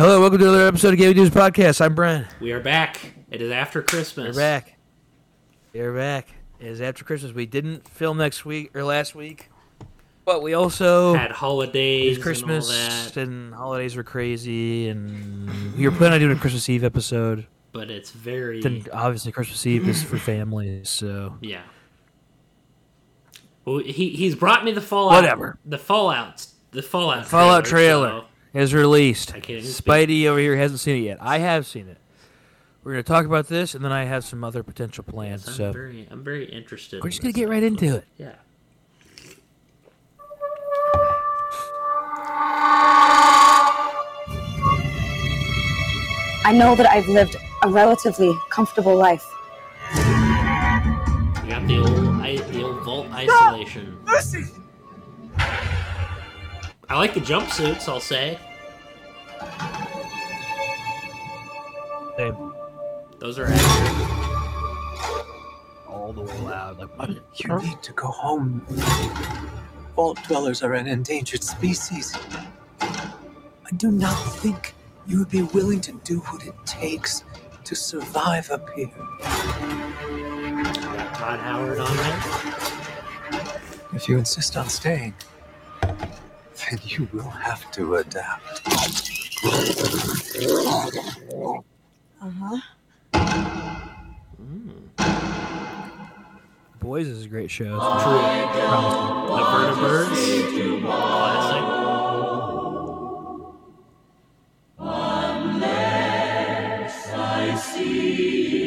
Hello, welcome to another episode of Gaming News Podcast. I'm Brian. We are back. It is after Christmas. We're back. We're back. It is after Christmas. We didn't film next week or last week, but we also Had holidays. Christmas and all that, and holidays were crazy, and we were planning on doing a Christmas Eve episode. but it's very Then obviously Christmas Eve is for families, so yeah. Well, he he's brought me the Fallout. Whatever. The Fallout. The Fallout. Fallout trailer. trailer is released. I can't even speak. Spidey over here hasn't seen it yet. I have seen it. We're gonna talk about this, and then I have some other potential plans. So I'm So very I'm very interested. we're in just gonna get right into it. Yeah. I know that I've lived a relatively comfortable life. You got the old I, the old vault isolation. I like the jumpsuits. I'll say Same. those are accurate. all the way loud, like You need to go home. Vault dwellers are an endangered species. I do not think you would be willing to do what it takes to survive up here. Got Todd Howard on there. If you insist on staying, then you will have to adapt. Uh huh. Boys is a great show. True. The Vertibirds. Classic.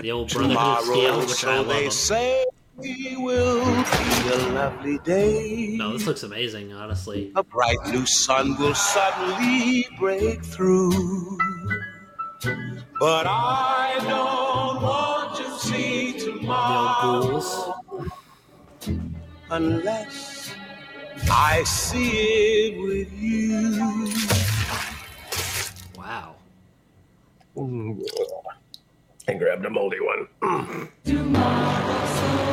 The old Brotherhood Steel, which I so they love. say will be a lovely day. No, this looks amazing, honestly. A bright new sun will suddenly break through. But I don't want to see tomorrow unless I see it with you. Wow. Mm, and grabbed a moldy one.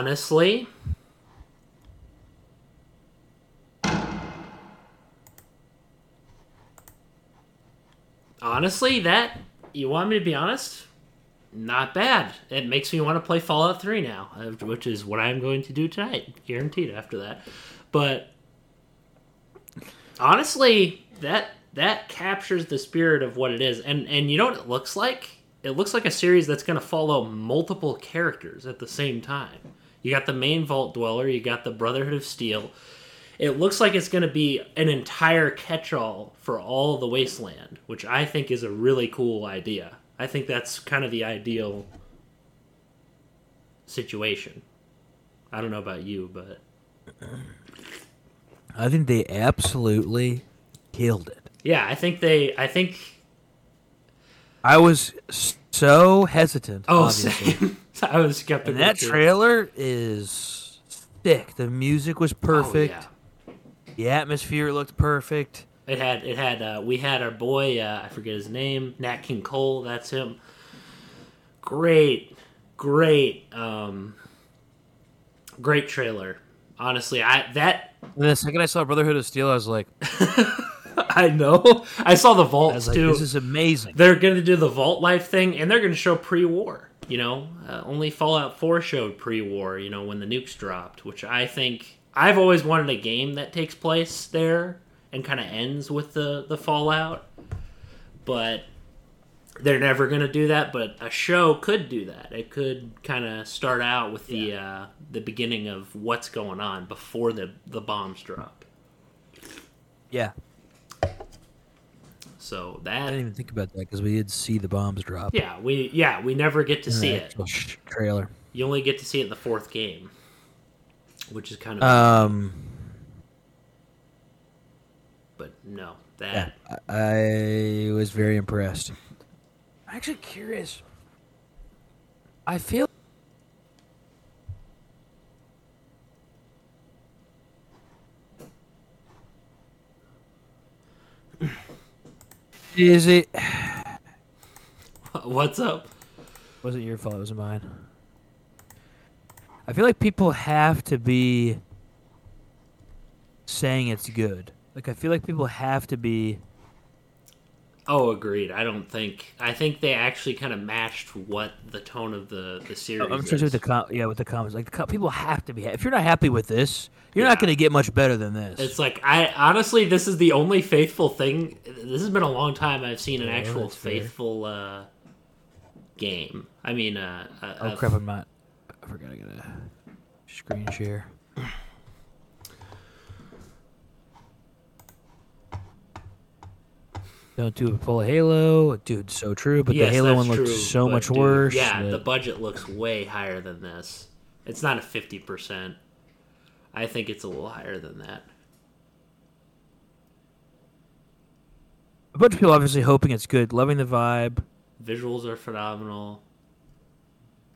Honestly, honestly, that you want me to be honest, not bad. It makes me want to play Fallout Three now, which is what I'm going to do tonight, guaranteed. After that, but honestly, that that captures the spirit of what it is, and and you know what it looks like. It looks like a series that's going to follow multiple characters at the same time. You got the main Vault Dweller, you got the Brotherhood of Steel. It looks like it's going to be an entire catch-all for all the Wasteland, which I think is a really cool idea. I think that's kind of the ideal situation. I don't know about you, but I think they absolutely killed it. yeah, I think they. I think. I was so hesitant. Oh, obviously. same. I was skeptical. And that too. trailer is thick. The music was perfect. Oh, yeah. The atmosphere looked perfect. It had it had uh, we had our boy uh, I forget his name Nat King Cole that's him. Great, great, um, great trailer. Honestly, I that And the second I saw Brotherhood of Steel, I was like, I know. I saw the I vaults like, too. this is amazing. they're going to do the vault life thing, and they're going to show pre-war. You know, uh, only Fallout 4 showed pre-war. You know, when the nukes dropped, which I think I've always wanted a game that takes place there and kind of ends with the the Fallout, but they're never going to do that. But a show could do that. It could kind of start out with the uh, the beginning of what's going on before the the bombs drop. Yeah. So that I didn't even think about that because we did see the bombs drop. yeah, we yeah we never get to in see it. trailer. You only get to see it in the fourth game, which is kind of. Um, but no, yeah, that I I was very impressed. I'm actually curious. I feel. Is it? what's up? wasn't your fault. It was mine. I feel like people have to be saying it's good. Like I feel like people have to be. Oh, agreed. I don't think. I think they actually kind of matched what the tone of the the series. I'm is. sure with the com- yeah with the comments. Like the com- people have to be. Ha- if you're not happy with this, you're not going to get much better than this. It's like I honestly, this is the only faithful thing. This has been a long time I've seen an Yeah, actual faithful uh, game. I mean, uh, uh, oh crap! I'm not. I forgot I got a screen share. Don't do a full Halo, dude. So true, but yes, the Halo one looks true, so much dude, worse. Yeah, that- the budget looks way higher than this. It's not a fifty percent. I think it's a little higher than that. a bunch of people obviously hoping it's good, loving the vibe. Visuals are phenomenal.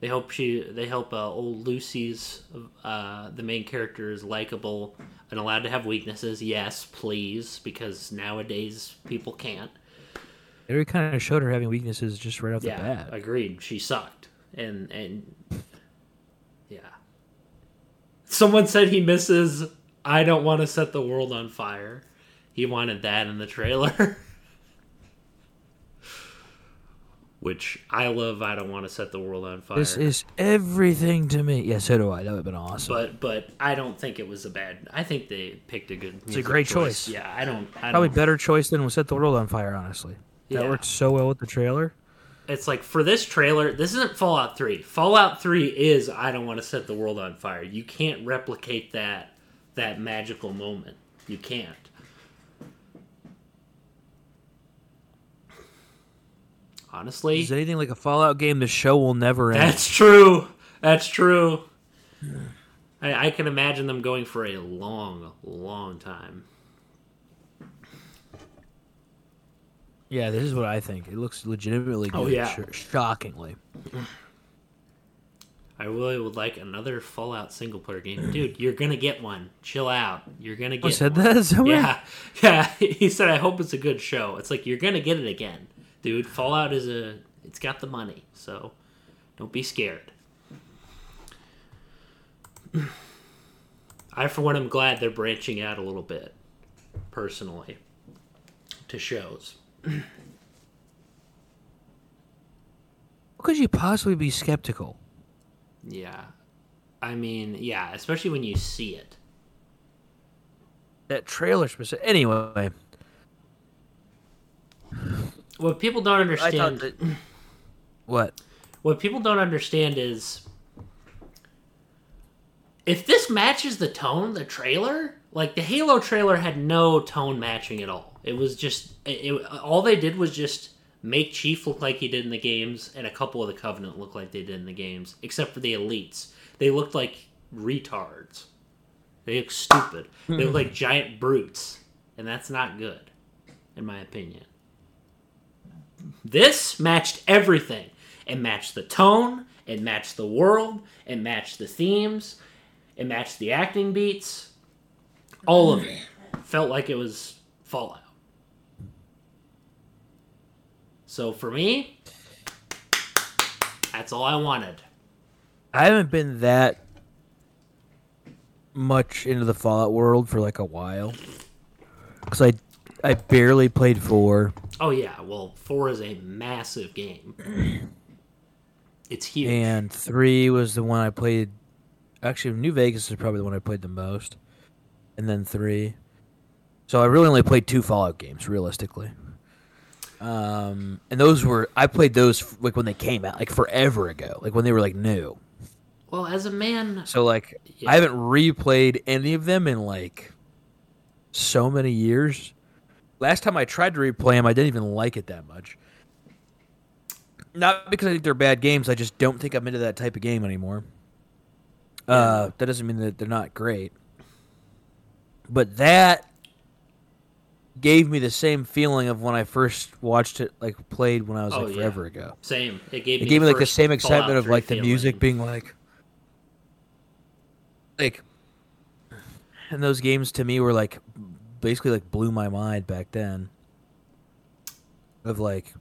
They hope she. They help uh, old Lucy's uh, the main character is likable and allowed to have weaknesses. Yes, please, because nowadays people can't. They kind of showed her having weaknesses just right off yeah, the bat. agreed. She sucked, and and yeah. Someone said he misses. I don't want to set the world on fire. He wanted that in the trailer. Which I love. I don't want to set the world on fire. This is everything to me. Yeah, so do I. That would have been awesome. but but I don't think it was a bad. I think they picked a good. It's a great choice. Yeah, I don't. I Probably don't, better choice than set the world on fire. Honestly, that Yeah. worked so well with the trailer. It's like for this trailer, this isn't Fallout 3. Fallout 3 is I don't want to set the world on fire. You can't replicate that that magical moment. You can't. Honestly, Is anything like a Fallout game? The show will never end. that's true. That's true. I, I can imagine them going for a long, long time. yeah, this is what I think. It looks legitimately oh, good. Oh, yeah. sh- shockingly. I really would like another Fallout single player game. Dude, you're gonna get one. Chill out. You're gonna oh, get I said one. that somewhere. Yeah, yeah. He said, "I hope it's a good show." It's like you're gonna get it again, dude. Fallout is a. It's got the money, so don't be scared. I, for one, am glad they're branching out a little bit, personally, to shows. Could you possibly be skeptical? Yeah, I mean, yeah, especially when you see it. That trailer specific. Anyway, What people don't understand. that. what? what people don't understand is if this matches the tone of the trailer like the halo trailer had no tone matching at all it was just it, it- all they did was just make chief look like he did in the games and a couple of the covenant look like they did in the games except for the elites they looked like retards they look stupid they look like giant brutes and that's not good in my opinion this matched everything. It matched the tone, it matched the world, it matched the themes, it matched the acting beats. All of it felt like it was Fallout. So for me, that's all I wanted. I haven't been that much into the Fallout world for like a while. Cause I, I barely played four. Oh yeah, well, 4 is a massive game. It's huge. And three was the one I played. Actually, New Vegas is probably the one I played the most, and then three. So I really only played two Fallout games, realistically. Um, and those were I played those like when they came out, like forever ago, like when they were like new. well, as a man, So like Yeah. I haven't replayed any of them in like so many years. Last time I tried to replay them, I didn't even like it that much. Not because I think they're bad games. I just don't think I'm into that type of game anymore. Uh, that doesn't mean that they're not great. But that gave me the same feeling of when I first watched it, like played when I was Oh, like yeah. forever ago. Same. It gave It me gave me like the same excitement of like the music being like, like, and those games to me were like, basically like blew my mind back then. Of like,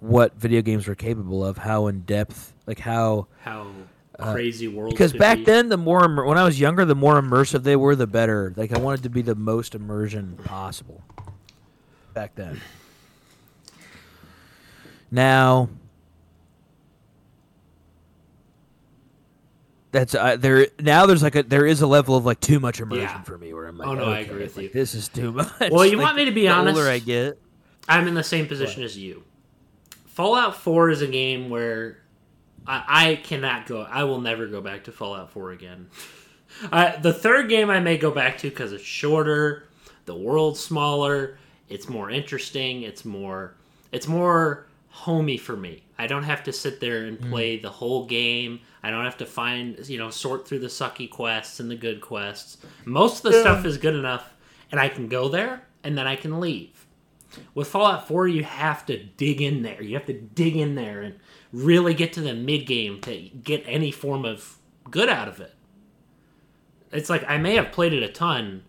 what video games were capable of, how in depth, like how how crazy world. Uh, because back then the more immer- when I was younger, the more immersive they were, the better. Like I wanted to be the most immersion possible. Back then. Now. That's uh, there now. There's like a there is a level of like too much immersion Yeah. for me where I'm like, Oh, no, I agree with like, you. This is too much. Well, you Like, want me to be the honest? older I get, I'm in the same position as you. Fallout 4 is a game where I, I cannot go. I will never go back to Fallout 4 again. I, the third game I may go back to because it's shorter, the world's smaller, it's more interesting, it's more, it's more homey for me. I don't have to sit there and play the whole game. I don't have to find, you know, sort through the sucky quests and the good quests. Most of the stuff is good enough, and I can go there and then I can leave. With Fallout 4, you have to dig in there. You have to dig in there and really get to the mid game to get any form of good out of it. It's like I may have played it a ton,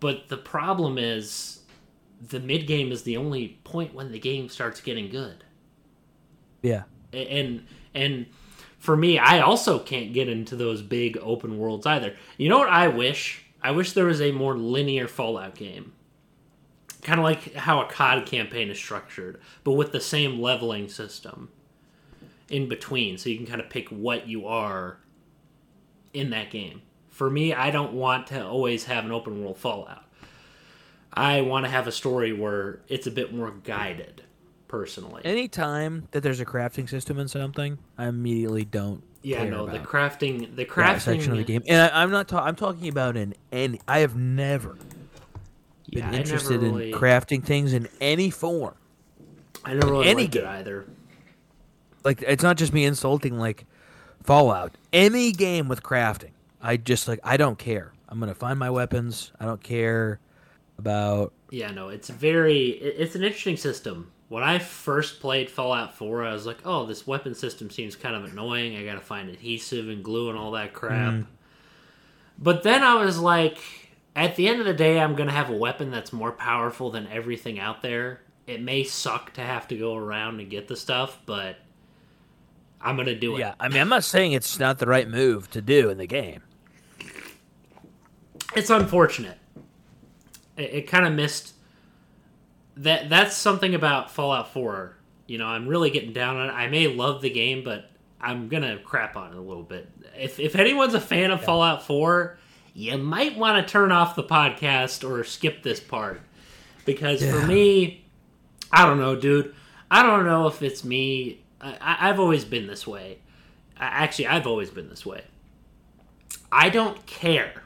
but the problem is the mid game is the only point when the game starts getting good. yeah. And and for me, I also can't get into those big open worlds either. You know what I wish? I wish there was a more linear Fallout game. Kind of like how a COD campaign is structured, but with the same leveling system in between, so you can kind of pick what you are in that game. For me, I don't want to always have an open world Fallout. I want to have a story where it's a bit more guided, personally. Anytime that there's a crafting system in something, I immediately don't. Yeah, no, the crafting, the crafting section of the game, and I, I'm not. Ta- I'm talking about in any. I have never been Yeah, I interested really, in crafting things in any form. I never really any game. either. Like it's not just me insulting like Fallout. Any game with crafting, I just like. I don't care. I'm gonna find my weapons. I don't care about. Yeah, no, it's very, it's an interesting system. When I first played Fallout 4, I was like, oh, this weapon system seems kind of annoying. I gotta find adhesive and glue and all that crap. Mm. But then I was like, at the end of the day, I'm gonna have a weapon that's more powerful than everything out there. It may suck to have to go around and get the stuff, but I'm gonna do it. Yeah, I mean, I'm not saying it's not the right move to do in the game. it's unfortunate. It, it kind of missed that. That's something about Fallout Four. You know, I'm really getting down on it. I may love the game, but I'm gonna crap on it a little bit. If if anyone's a fan of Fallout Four, you might want to turn off the podcast or skip this part because for me, I don't know, dude. I don't know if it's me. I, I- I've always been this way. I, actually, I've always been this way. I don't care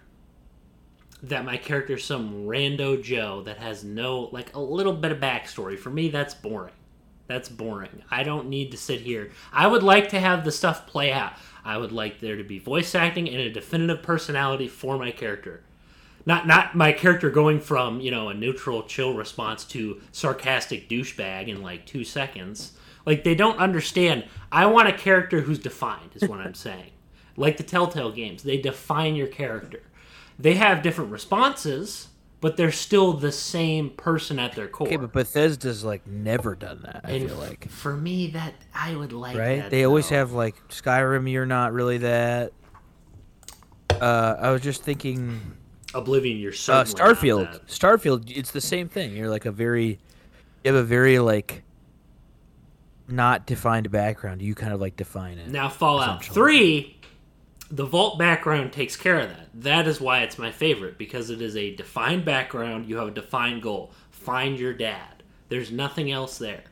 that my character's some rando Joe that has no like a little bit of backstory. For me, that's boring. That's boring. I don't need to sit here. I would like to have the stuff play out. I would like there to be voice acting and a definitive personality for my character. Not not my character going from, you know, a neutral chill response to sarcastic douchebag in like 2 seconds. Like they don't understand. I want a character who's defined is what I'm saying. Like the Telltale games, they define your character. They have different responses, but they're still the same person at their core. Okay, but Bethesda's like never done that. I and feel like for me that I would like right? that, They always have like Skyrim. You're not really that. Uh, I was just thinking, Oblivion you're uh, certainly not Starfield. that. Starfield. It's the same thing. You're like a very, you have a very like, not defined background. You kind of like define it. Now Fallout essentially. 3, the vault background takes care of that. That is why it's my favorite because it is a defined background, you have a defined goal. Find your dad. There's nothing else there.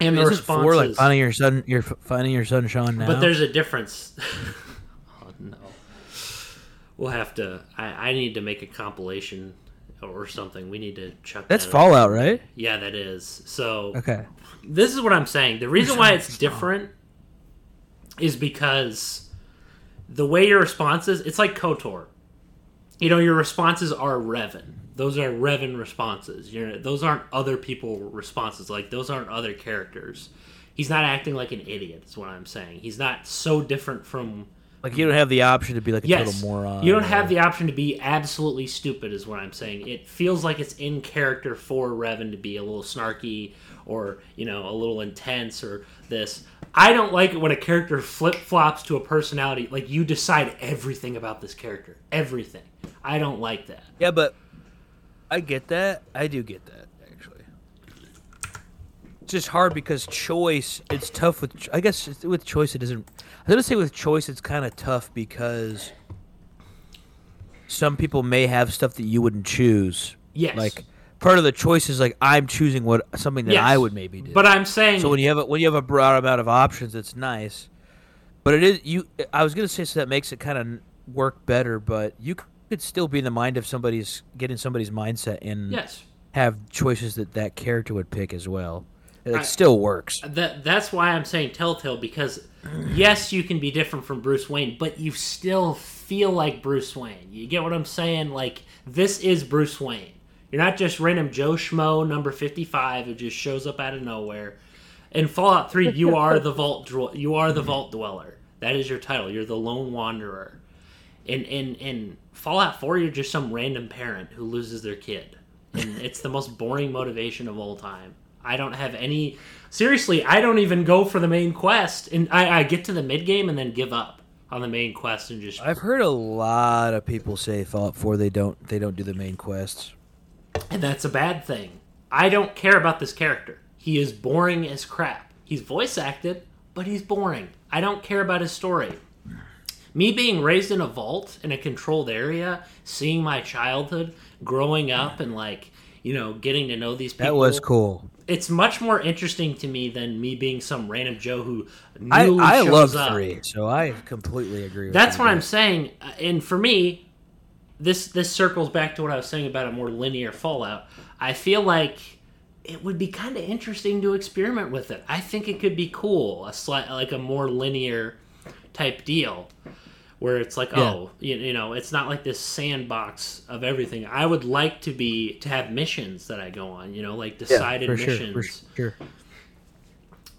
And the response four like is, finding your son? You're finding your son Shaun now. but there's a difference. oh no. We'll have to I, I need to make a compilation or something. We need to check. That's that. Fallout, right? Yeah, that is. So Okay. this is what I'm saying. The reason why it's different is because the way your responses, it's like KOTOR. You know, your responses are Revan. Those are Revan responses. You're, those aren't other people responses. Like those aren't other characters. He's not acting like an idiot. Is what I'm saying. He's not so different from Like you don't have the option to be like a yes, total moron. You don't or- have the option to be absolutely stupid, is what I'm saying. It feels like it's in character for Revan to be a little snarky or you know a little intense or this. I don't like it when a character flip flops to a personality. Like you decide everything about this character, everything. I don't like that. Yeah, but I get that. I do get that actually. It's just hard because choice. It's tough with. I guess with choice it isn't. I was gonna say with choice it's kind of tough because some people may have stuff that you wouldn't choose. Yes. Like part of the choice is like I'm choosing what something that Yes. I would maybe do. But I'm saying So when you have a, when you have a broad amount of options, it's nice. But it is you. I was gonna say so that makes it kind of work better, but you could still be in the mind of somebody's getting somebody's mindset and yes. have choices that that character would pick as well. It I- still works. That that's why I'm saying Telltale because yes, you can be different from Bruce Wayne, but you still feel like Bruce Wayne. You get what I'm saying? Like this is Bruce Wayne. You're not just random Joe Schmo number 55 who just shows up out of nowhere. In Fallout 3, you are the vault dwell- you are the vault dweller. That is your title. You're the lone wanderer. In in in Fallout 4, you're just some random parent who loses their kid. And it's the most boring motivation of all time. I don't have any seriously, I don't even go for the main quest. And I, I get to the mid game and then give up on the main quest and just I've heard a lot of people say Fallout 4 they don't they don't do the main quests. And that's a bad thing. I don't care about this character. He is boring as crap. He's voice acted, but he's boring. I don't care about his story. Me being raised in a vault in a controlled area, seeing my childhood, growing up, and like, you know, getting to know these people. That was cool. It's much more interesting to me than me being some random Joe who I I love up. three, so I completely agree. with That's what I'm saying. Uh, And for me, this this circles back to what I was saying about a more linear Fallout. I feel like it would be kind of interesting to experiment with it. I think it could be cool, a slight like a more linear type deal where it's like, Yeah. oh, you, you know, it's not like this sandbox of everything. I would like to be to have missions that I go on, you know, like Yeah, decided sure, missions for sure.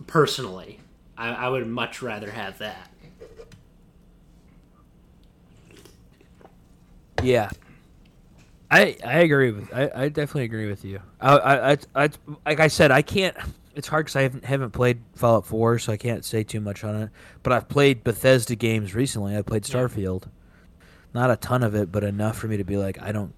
personally. I, I would much rather have that. Yeah, I I agree with I, I definitely agree with you. I I, I, I like I said I can't. It's hard because I haven't haven't played Fallout Four, so I can't say too much on it. But I've played Bethesda games recently. I played Starfield, not a ton of it, but enough for me to be like, I don't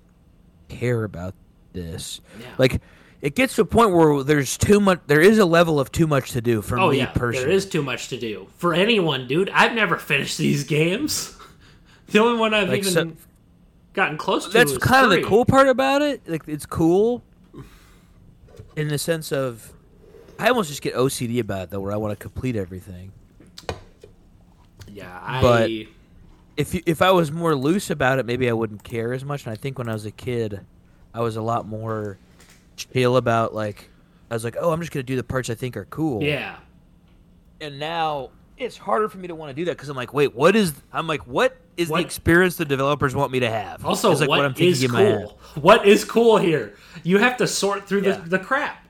care about this. Yeah. Like, it gets to a point where there's too much. There is a level of too much to do for Oh me yeah, personally. there is too much to do for anyone, dude. I've never finished these games. the only one I've Like, even so- gotten close to. that's kind of the cool part about it. Like it's cool in the sense of I almost just get OCD about it though, where I want to complete everything. Yeah, I. But- If you, if I was more loose about it, maybe I wouldn't care as much. And I think when I was a kid, I was a lot more chill about like I was like, oh, I'm just gonna do the parts I think are cool. yeah, And now it's harder for me to want to do that because I'm like, wait, what is? I'm like, what is What- the experience the developers want me to have? Also, like what I'm thinking is cool? What is cool here? You have to sort through Yeah. the, the crap.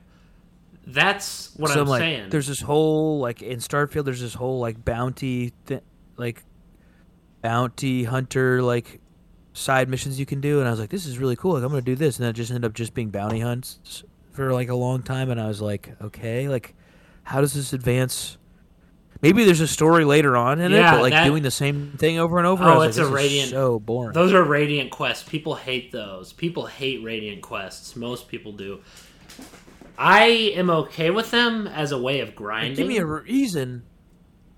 That's what so I'm like, saying. There's this whole like in Starfield. There's this whole like bounty, th- like bounty hunter like side missions you can do, and I was like, this is really cool. Like I'm gonna do this, and then it just ended up just being bounty hunts for like a long time, and I was like, okay, like how does this advance? Maybe there's a story later on in it, but like that- doing the same thing over and over. Oh, it's like, a Radiant- so boring. Those are Radiant quests. People hate those. People hate Radiant quests. Most people do. I am okay with them as a way of Like, grinding. give me a reason.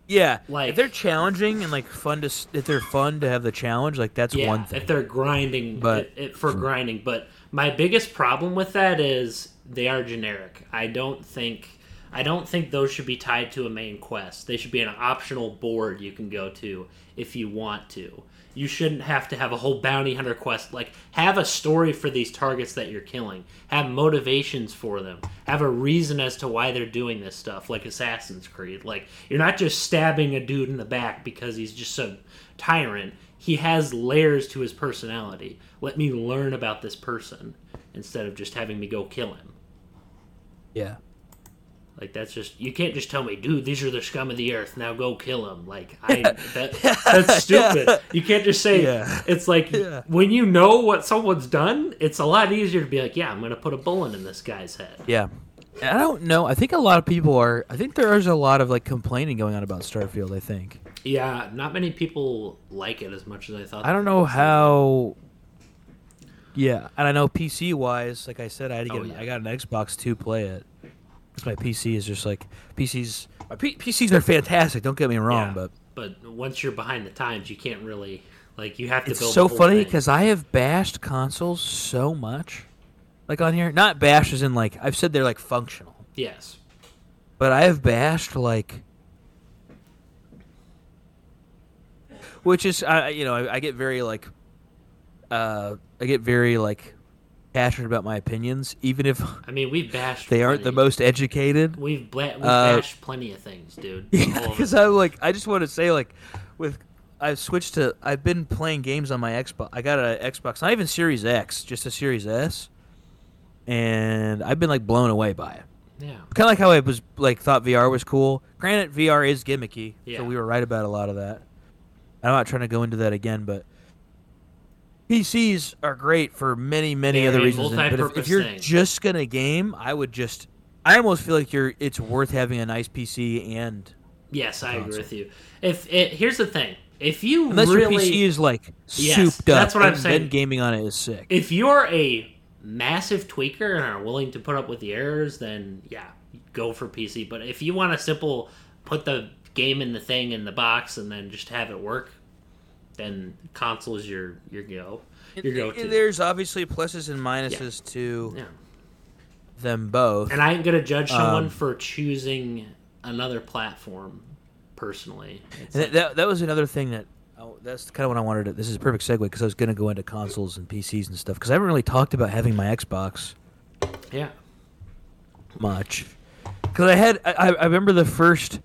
Yeah, Like- if they're challenging and like fun to, if they're fun to have the challenge, like that's yeah, one thing. if they're grinding, But- it, it- for grinding. But my biggest problem with that is they are generic. I don't think I don't think those should be tied to a main quest. They should be an optional board you can go to if you want to. you shouldn't have to have a whole bounty hunter quest. Like, have a story for these targets that you're killing. Have motivations for them. Have a reason as to why they're doing this stuff, like Assassin's Creed. Like, you're not just stabbing a dude in the back because he's just a tyrant. He has layers to his personality. Let me learn about this person instead of just having me go kill him. Yeah. Like that's just you can't just tell me, dude, these are the scum of the earth. Now go kill them. Like I that, that's stupid. You can't just say Yeah. it's like Yeah. when you know what someone's done, it's a lot easier to be like, yeah, I'm gonna put a bullet in this guy's head. Yeah. I don't know. I think a lot of people are. I think there is a lot of like complaining going on about Starfield. I think. Yeah, not many people like it as much as I thought. I don't know how. Yeah, and I know PC wise, like I said, I had to oh, get. Oh, yeah. I got an Xbox to play it. Because my PC is just like PCs. My P- PCs are fantastic. Don't get me wrong, Yeah, but but once you're behind the times, you can't really like you have to it's build. so funny because I have bashed consoles so much, like on here. Not bashed as in like I've said they're like functional. yes, but I have bashed like, which is I you know I, I get very like, uh, I get very like passionate about my opinions, even if I mean we've bashed. they aren't the most educated. We've bla- we've Uh, bashed plenty of things, dude. Yeah, because it. I'm like I just want to say like, with I've switched to I've been playing games on my Xbox. I got an Xbox, not even Series X, just a Series S, and I've been like blown away by it. yeah. kind of like how I was like thought VR was cool. Granted, VR is gimmicky, Yeah. so we were right about a lot of that. I'm not trying to go into that again, but PCs are great for many, many They're other reasons. But if, if you're thing. just gonna game, I would just. I almost feel like you're. It's worth having a nice PC and Yes, I agree with you. If it here's the thing, if you unless really, your PC is like Yes, souped up, that's what I'm saying. Then gaming on it is sick. if you're a massive tweaker and are willing to put up with the errors, then yeah, go for PC. But if you want a simple put the game in the thing in the box and then just have it work, then console is your your go your go to. There's obviously pluses and minuses to Yeah. them both. And I ain't gonna judge someone Um, for choosing another platform. Personally, And like- that, that, that was another thing that oh, that's kind of what I wanted to. This is a perfect segue because I was going to go into consoles and PCs and stuff because I haven't really talked about having my Xbox yeah, much. Because I had, I, I remember the first,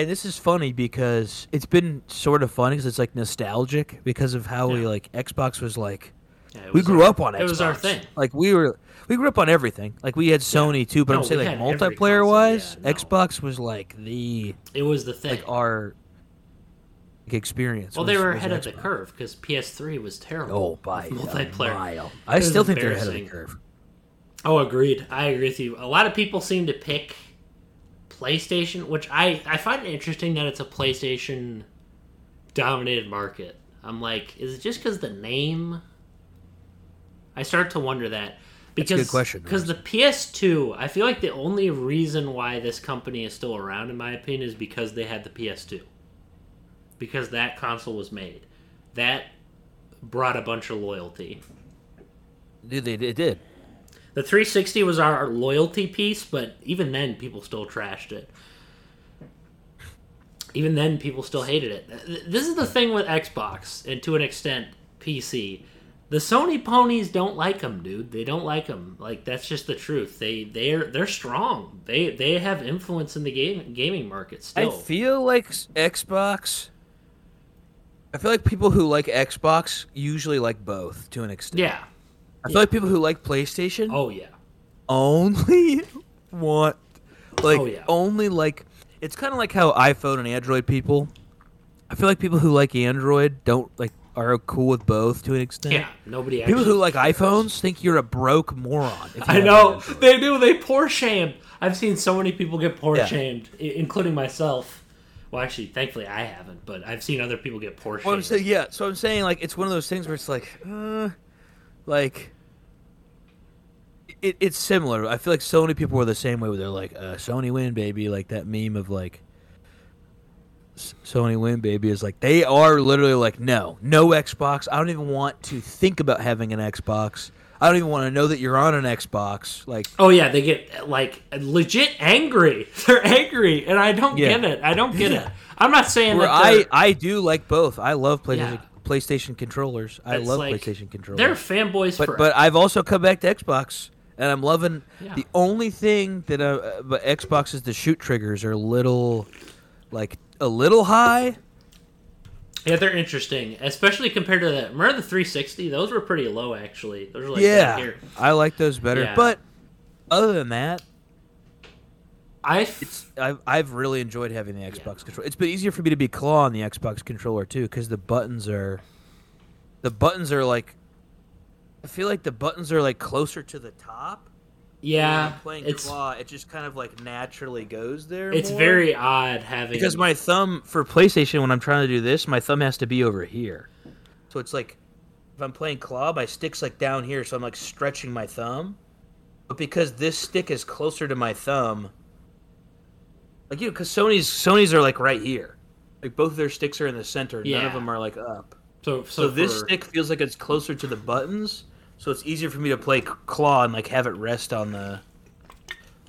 and this is funny because it's been sort of funny because it's like nostalgic because of how we like Xbox was like. Yeah, it We grew our- up on Xbox. It was our thing. Like we were, we grew up on everything. Like we had Sony too, but No, I'm saying like multiplayer wise, yeah, no. Xbox was like the It was the thing. like our like, experience. well, they were ahead of the curve because PS3 was terrible. Oh, by multiplayer. mile. I still think they're ahead of the curve. Oh, agreed. I agree with you. A lot of people seem to pick PlayStation, which I I find it interesting that it's a PlayStation dominated market. I'm like, is it just because the name? I start to wonder that a because good question, because the PS2, I feel like the only reason why this company is still around, in my opinion, is because they had the PS2, because that console was made, that brought a bunch of loyalty. Dude, they did. The 360 was our loyalty piece, but even then, people still trashed it. Even then, people still hated it. This is the thing with Xbox, and to an extent, PC. The Sony ponies don't like them, dude. They don't like them. Like that's just the truth. They they're they're strong. They they have influence in the game gaming market still. I feel like Xbox. I feel like people who like Xbox usually like both to an extent. yeah. I feel like people who like PlayStation Oh yeah. only want, like, Oh, yeah. only like. It's kind of like how iPhone and Android people. I feel like people who like Android don't like are cool with both to an extent. Yeah. Nobody. Actually People who like iPhones think you're a broke moron. I know they do. They poor shamed. I've seen so many people get poor Yeah. shamed, including myself. Well, actually, thankfully, I haven't, but I've seen other people get poor Well, I'm shamed. saying yeah. So I'm saying like it's one of those things where it's like, uh, like. It, it's similar. I feel like so many people were the same way. Where they're like, uh, "Sony win, baby!" Like that meme of like, "Sony win, baby" is like they are literally like, "No, no Xbox. I don't even want to think about having an Xbox. I don't even want to know that you're on an Xbox." Like, oh yeah, they get like legit angry. They're angry, and I don't Yeah. get it. I don't get it. I'm not saying where that. I I do like both. I love PlayStation. Yeah. PlayStation controllers. I It's love like- PlayStation controllers. They're fanboys but for but I've also come back to Xbox, and I'm loving. Yeah. The only thing that uh, but Xbox is the shoot triggers are a little, like a little high. Yeah, they're interesting, especially compared to the. Remember the 360? Those were pretty low, actually. Those are like yeah, right. I like those better. Yeah. But other than that, I it's I've I've really enjoyed having the Xbox controller. It's been easier for me to be claw on the Xbox controller too, because the buttons are, the buttons are like, I feel like the buttons are like closer to the top. Yeah, I'm playing it's claw, it just kind of like naturally goes there. it's more. very odd having because my thumb for PlayStation when I'm trying to do this, my thumb has to be over here. So it's like if I'm playing claw, my stick's like down here, so I'm like stretching my thumb. But because this stick is closer to my thumb, like you know, because Sony's Sony's are like right here, like both their sticks are in the center. None of them are like up. so So, so, this for- stick feels like it's closer to the buttons, so it's easier for me to play claw and like have it rest on the,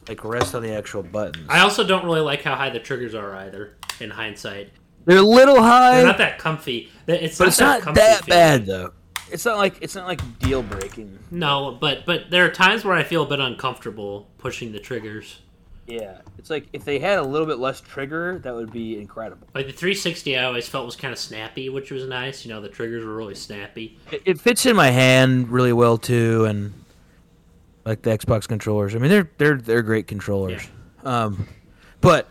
like rest on the actual buttons. I also don't really like how high the triggers are either. In hindsight, They're a little high. they're not that comfy. It's but not it's that not comfy that feeling. bad though. It's not like it's not like deal breaking. No, but but there are times where I feel a bit uncomfortable pushing the triggers. Yeah, it's like if they had a little bit less trigger, that would be incredible. Like the 360, I always felt was kind of snappy, which was nice. You know, the triggers were really snappy. It, it fits in my hand really well too, and like the Xbox controllers. I mean, they're they're they're great controllers. Yeah. Um, but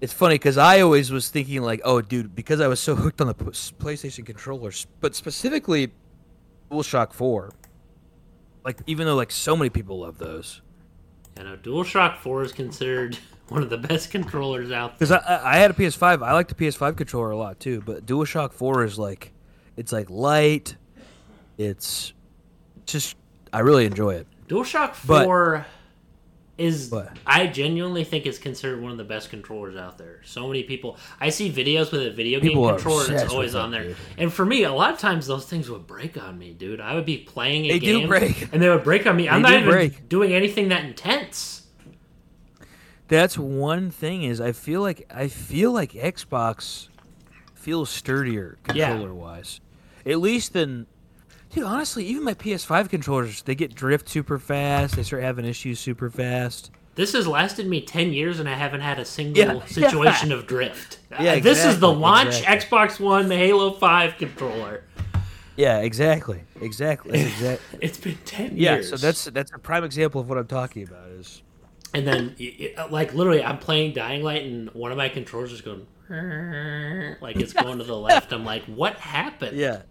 it's funny because I always was thinking like, oh, dude, because I was so hooked on the PlayStation controllers, but specifically DualShock Four. Like, even though like so many people love those. You know, DualShock 4 is considered one of the best controllers out there. Because I, I I had a PS5. I like the PS5 controller a lot too, but DualShock 4 is like, it's like light. It's just, I really enjoy it. DualShock But- 4 is But- I genuinely think is considered one of the best controllers out there. So many people I see videos with a video game People are controller and it's always on there. dude. And for me, a lot of times those things would break on me, dude. I would be playing a They do game break. and they would break on me. I'm not even break. doing anything that intense. That's one thing is I feel like I feel like Xbox feels sturdier controller wise, at least than. Dude, honestly, even my PS5 controllers, they get drift super fast. They start having issues super fast. This has lasted me 10 years and I haven't had a single Yeah, situation of drift. Yeah, Uh, this is the launch exactly. Xbox One Halo 5 controller. Yeah, exactly, exactly, that's exact. It's been 10 yeah, years. so that's that's a prime example of what I'm talking about. Is And then, like, literally, I'm playing Dying Light, and one of my controllers is going, like, it's going to the left. I'm like, what happened? yeah,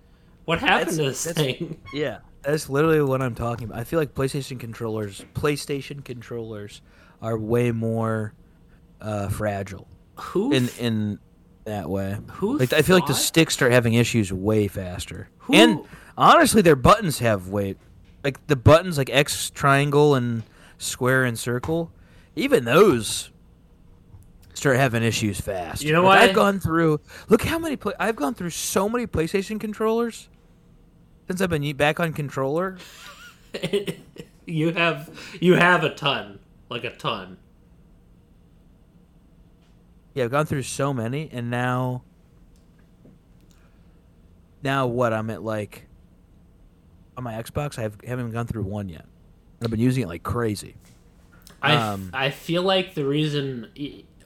What happened to this thing? Yeah, that's literally what I'm talking about. I feel like PlayStation controllers, PlayStation controllers, are way more uh, fragile Who? in in that way. Who Like I feel like the sticks start having issues way faster. Who- And honestly, their buttons have way, like the buttons like X, triangle, and square and circle. Even those start having issues fast. You know Like, what? I've gone through. Look how many. Play, I've gone through so many PlayStation controllers since I've been back on controller. you have you have a ton, like a ton. Yeah, I've gone through so many, and now, now what? I'm at like on my Xbox. I have, haven't even gone through one yet. I've been using it like crazy. I, Um, I feel like the reason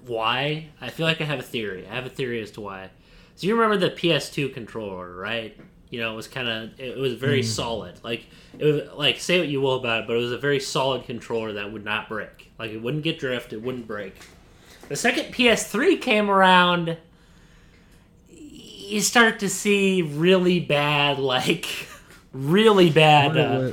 why I feel like I have a theory. I have a theory as to why. So you remember the PS2 controller, right? You know, it was kind of it was very solid. Like it was like say what you will about it, but it was a very solid controller that would not break. Like it wouldn't get drift, it wouldn't break. The second PS3 came around, you start to see really bad, like really bad, uh,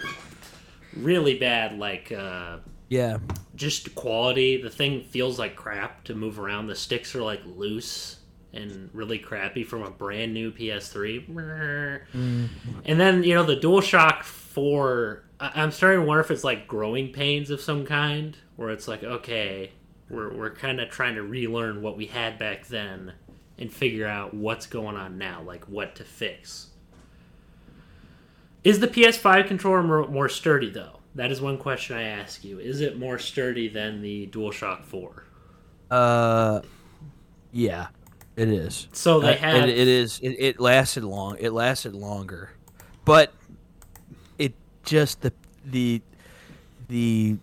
really bad, like. Uh, Yeah, just quality. The thing feels like crap to move around. The sticks are like loose and really crappy from a brand new PS3. And then you know the DualShock Four. I- I'm starting to wonder if it's like growing pains of some kind, where it's like okay, we're we're kind of trying to relearn what we had back then and figure out what's going on now, like what to fix. Is the PS5 controller more, more sturdy though? That is one question I ask you. Is it more sturdy than the DualShock 4? uh, yeah, It is. So they Uh, had it, it is. It, it lasted long. It lasted longer, but it just the the the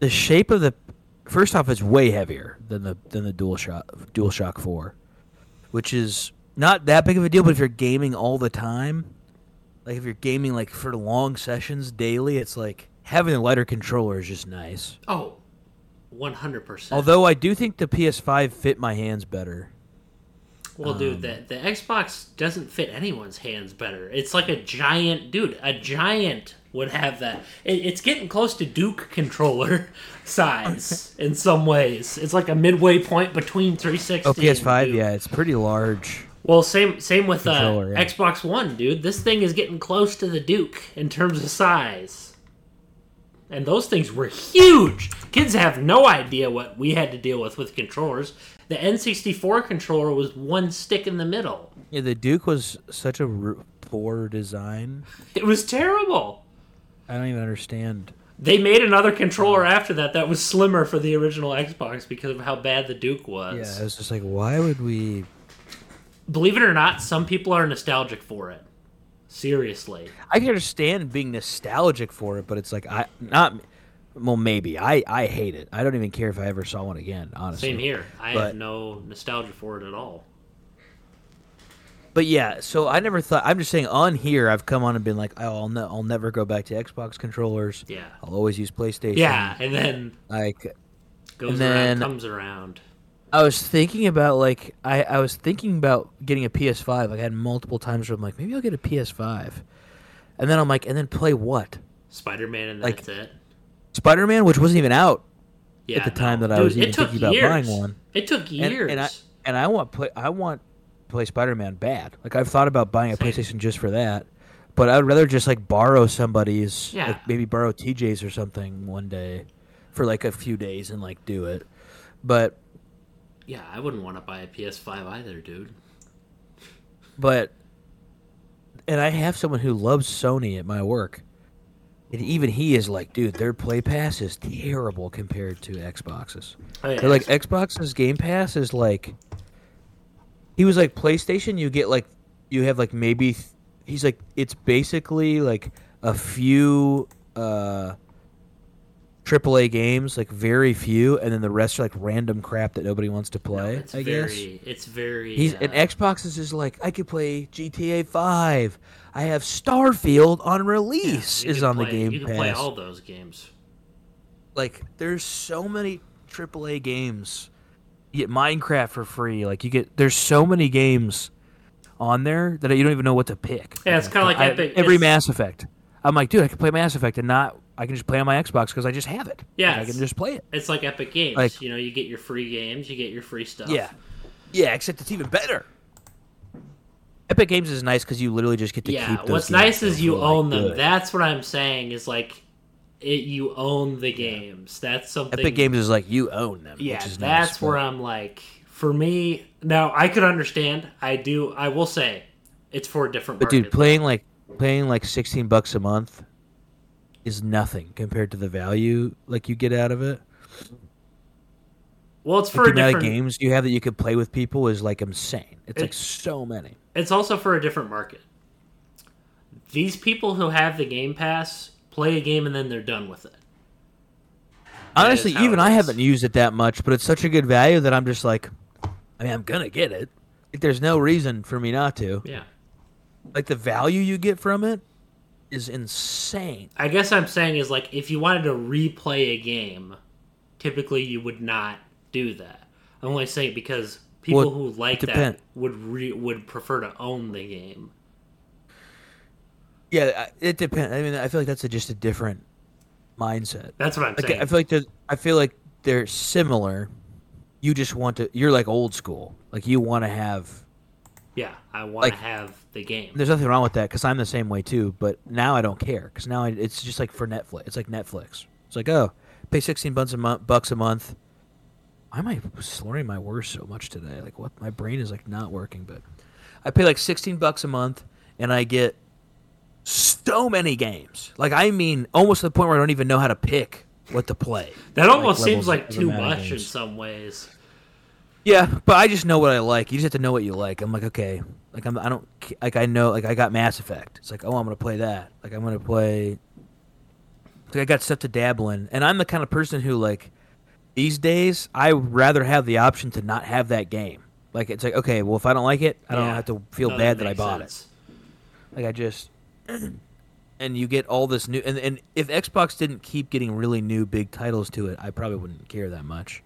the shape of the first off it's way heavier than the than the Dual Shock Dual Shock Four, which is not that big of a deal. But if you're gaming all the time, like if you're gaming like for long sessions daily, it's like having a lighter controller is just nice. oh, one hundred percent. Although I do think the PS5 fit my hands better. Well, Um, dude, the the Xbox doesn't fit anyone's hands better. It's like a giant, dude. A giant would have that. It, it's getting close to Duke controller size in some ways. It's like a midway point between 360. Oh, PS5, yeah, it's pretty large. Well, same same with uh, yeah. Xbox One, dude. This thing is getting close to the Duke in terms of size. And those things were huge. Kids have no idea what we had to deal with with controllers. The N64 controller was one stick in the middle. Yeah, the Duke was such a r- poor design. It was terrible. I don't even understand. They made another controller after that that was slimmer for the original Xbox because of how bad the Duke was. Yeah, it was just like, why would we? Believe it or not, some people are nostalgic for it. Seriously. I can understand being nostalgic for it, but it's like I not. Well, maybe I I hate it. I don't even care if I ever saw one again. Honestly, Same here. I But- have no nostalgia for it at all. But yeah, so I never thought. I'm just saying on here, I've come on and been like, oh, I'll ne- I'll never go back to Xbox controllers. Yeah. I'll always use PlayStation. Yeah, and then Like goes And around, then- comes around. I was thinking about like I, I was thinking about getting a PS5. Like I had multiple times where I'm like, maybe I'll get a PS5, and then I'm like, and then play what? Spider Man, and Like, that's it. Spider Man, which wasn't even out. Yeah, the time no. that I Dude, was even thinking about buying one. It took And, years. and I and I want play I want to play Spider Man bad. Like I've thought about buying a Same. PlayStation just for that, but I'd rather just like borrow somebody's, Yeah. like maybe borrow TJ's or something one day, for like a few days and like do it. But yeah, I wouldn't want to buy a PS5 either, dude. but and I have someone who loves Sony at my work. And even he is like, dude, their Play Pass is terrible compared to Xboxes. Oh, yeah, They're like Xbox's Game Pass is like. He was like PlayStation. You get like you have like maybe th- he's like it's basically like a few uh AAA games, like very few, and then the rest are like random crap that nobody wants to No, play. it's I very, guess. it's very. He's uh, and Xbox is just like I could play GTA Five. I have Starfield on release you is can on the play- Game You can Pass. play all those games. like there's so many AAA games. You get Minecraft for free. Like you get there's so many games on there that you don't even know what to pick. Yeah, it's kinda like I- Epic- every it's- Mass Effect. I'm like, dude, I can play Mass Effect and not. I can just play on my Xbox because I just have it. Yeah, Like, I can just play it. It's like Epic Games. Like- you know, you get your free games, you get your free stuff. Yeah, yeah. Except it's even better. Epic Games is nice because you literally just get to Yeah, keep. Those what's nice is you they're, like, own them. good. That's what I'm saying. Is like, it you own the games. That's something. Epic Games is like you own them. Yeah, which is that's nice, where I'm like, for me now, I could understand. I do. I will say, it's for a different. But market. dude, playing like paying like sixteen bucks a month is nothing compared to the value like you get out of it. well, it's for Like, the different. games you have that you could play with people is like insane. It's like so many. It's also for a different market. These people who have the Game Pass play a game and then they're done with it. Honestly, even I haven't used it that much, but it's such a good value that I'm just like, I mean, I'm gonna get it. Like, there's no reason for me not to. Yeah. Like the value you get from it is insane. I guess I'm saying is like if you wanted to replay a game, typically you would not do that. I'm only saying because people Well, who like that would re- would prefer to own the game. Yeah, it depends. I mean, I feel like that's a, just a different mindset. That's what I'm Like, saying. I feel like they're, I feel like they're similar. You just want to. You're like old school. Like you want to have. Yeah, I want like- to have the game. There's nothing wrong with that because I'm the same way too. But now I don't care because now I, it's just like for Netflix. It's like Netflix. It's like oh, pay 16 bucks a month. Bucks a month. Why am I slurring my words so much today? Like what? My brain is like not working. But I pay like 16 bucks a month and I get so many games. Like I mean, almost to the point where I don't even know how to pick what to play. that almost like, seems like too much in some ways. Yeah, but I just know what I like. You just have to know what you like. I'm like, okay, like I'm, I don't, like I know, like I got Mass Effect. It's like, oh, I'm gonna play that. Like I'm gonna play. Like I got stuff to dabble in, and I'm the kind of person who like, these days, I rather have the option to not have that game. Like it's like, okay, well, if I don't like it, I don't have to feel No, bad that I bought sense. it. Like I just, and you get all this new, and and if Xbox didn't keep getting really new big titles to it, I probably wouldn't care that much.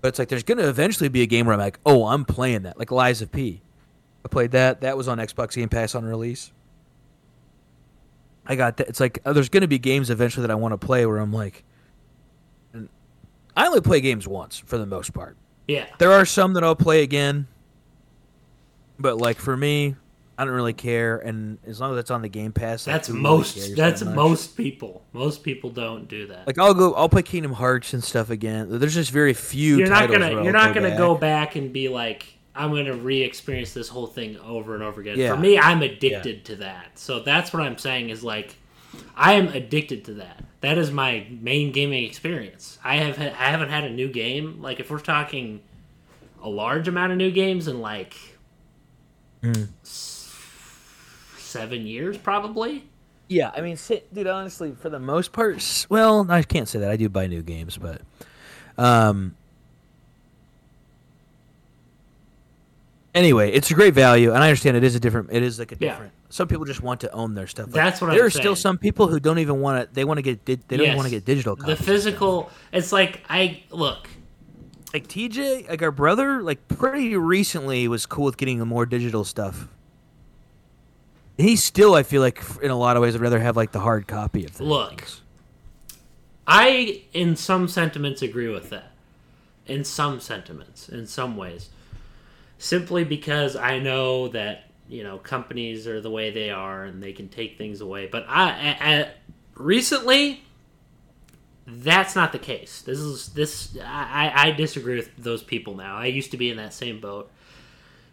But it's like there's gonna eventually be a game where I'm like, oh, I'm playing that, like Lies of P. I played that. That was on Xbox Game Pass on release. I got that. It's like uh, there's gonna be games eventually that I want to play where I'm like, and I only play games once for the most part. Yeah. There are some that I'll play again, but like for me, I don't really care. And as long as it's on the Game Pass, That's really most. cares That's that most people. Most people don't do that. Like I'll go, I'll play Kingdom Hearts and stuff again. There's just very few. you're not gonna. You're not gonna back. go back and be like, I'm gonna re-experience this whole thing over and over again. Yeah. For me, I'm addicted to that. So that's what I'm saying is like, I am addicted to that. That is my main gaming experience. I have. I haven't had a new game. Like if we're talking a large amount of new games and like Hmm. Seven years, probably. Yeah, I mean, dude, honestly, for the most part, well, I can't say that. I do buy new games, but um anyway, it's a great value, and I understand it is a different. It is like a Yeah. different. Some people just want to own their stuff. Like, That's what I'm there are still some people who don't even want to. They want to get. They don't Yes. want to get digital. The physical. It's like I look. like TJ, like our brother, like pretty recently was cool with getting the more digital stuff. He still, I feel like, in a lot of ways, I'd rather have like the hard copy of things. Look. I, in some sentiments, agree with that. In some sentiments, in some ways. Simply because I know that, you know, companies are the way they are and they can take things away. But I, I, I recently, that's not the case. This is, this, I, I I disagree with those people now. I used to be in that same boat.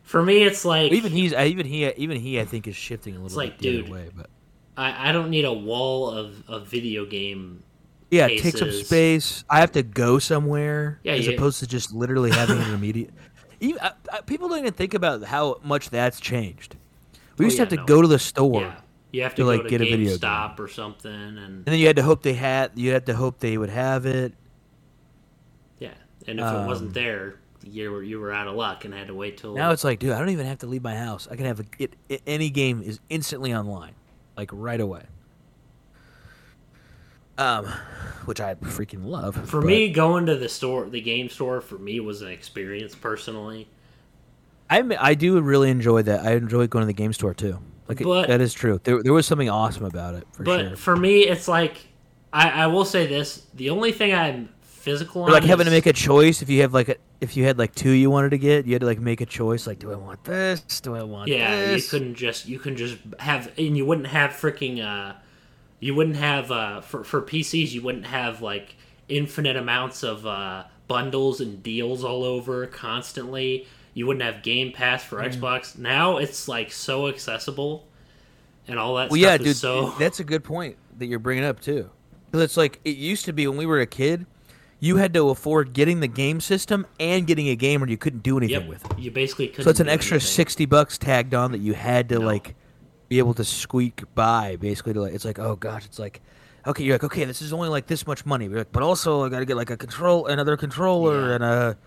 For me, it's like. Even he's, uh, even he, even he, I think, is shifting a little like, bit the dude, other way. But I, I don't need a wall of, of video game yeah, it takes up cases. space. I have to go somewhere Yeah, as opposed to just literally having an immediate. Even, I, I, people don't even think about how much that's changed. We Oh, used to have to no. go to the store. Yeah, you have to, to, go like, to get a video. GameStop or something, and And then you had to hope they had. You had to hope they would have it. yeah, and if it Um, wasn't there, you were you were out of luck and had to wait till Now it's like, dude, I don't even have to leave my house. I can have a, it, it. Any game is instantly online, like right away. Um, which I freaking love. for but me going to the store, the game store, for me was an experience personally. i i do really enjoy that. I enjoy going to the game store too. Like it- that is true. There there was something awesome about it for but sure. for me, it's like I, I will say this: the only thing I'm physical Or like having to make a choice if you have like a, if you had like two you wanted to get, you had to like make a choice. Like, do I want this? Do I want Yeah, you couldn't just you couldn't just have and you wouldn't have freaking uh you wouldn't have uh for for PCs you wouldn't have like infinite amounts of uh bundles and deals all over constantly. You wouldn't have Game Pass Mm. for Xbox. Now it's like so accessible and all that Well, stuff yeah, dude, so that's a good point that you're bringing up too. Because it's like it used to be when we were a kid, you had to afford getting the game system and getting a game, or you couldn't do anything Yep. with it. You basically couldn't So it's an extra anything. sixty bucks tagged on that you had to No. like be able to squeak by. Basically, to like it's like oh gosh, it's like okay, you're like okay, this is only like this much money, but also I got to get like a control, another controller, Yeah. and a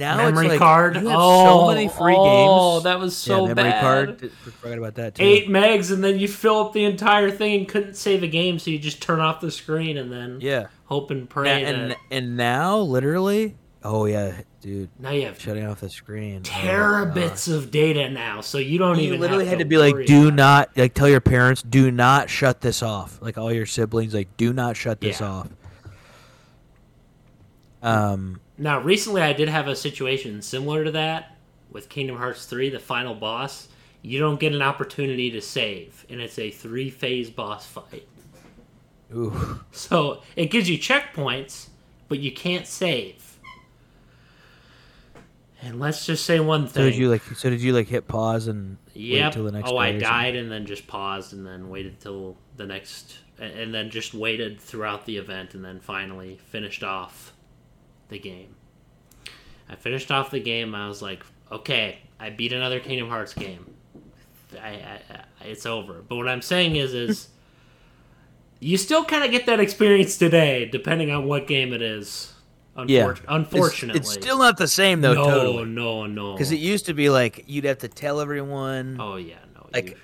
now memory it's like, card. You have oh, so many free oh, games. that was so yeah, memory bad. card. Forgot about that too. Eight megs, and then you fill up the entire thing and couldn't save a game, so you just turn off the screen and then Yeah. hope and Na- pray. and that- and now literally, oh yeah, dude, now you have shutting off the screen. Oh, terabits of data now, so you don't You even. literally have had to be like, do about not like tell your parents, do not shut this off. Like all your siblings, like do not shut this Yeah. off. Um, Now, recently, I did have a situation similar to that with Kingdom Hearts 3, the final boss. You don't get an opportunity to save, and it's a three phase boss fight. ooh, So it gives you checkpoints, but you can't save. And let's just say one thing. so did you like? So did you like hit pause and wait Yep. till the next? oh, I died and then just paused and then waited till the next, and then just waited throughout the event and then finally finished off the game. I finished off the game. I was like, okay, I beat another Kingdom Hearts game. I, I, I it's over. But what I'm saying is, is you still kind of get that experience today, depending on what game it is. Unfor- Yeah. Unfortunately, it's, still not the same though. no, totally. no, no. Because it used to be like you'd have to tell everyone, oh yeah, no. like, you-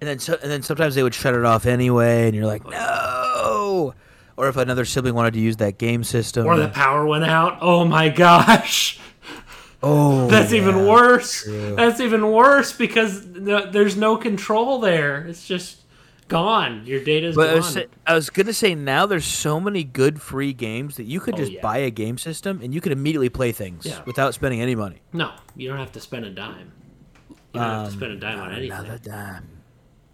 and then so, and then sometimes they would shut it off anyway, and you're like, oh, no. Or if another sibling wanted to use that game system, or the power went out. Oh my gosh. oh, That's even worse. true. That's even worse because there's no control there. It's just gone. Your data's But I gone. was, sa- I was gonna say now there's so many good free games that you could Oh, just yeah. buy a game system and you could immediately play things Yeah. without spending any money. no, you don't have to spend a dime. You don't have to spend a dime on anything. Um, dime.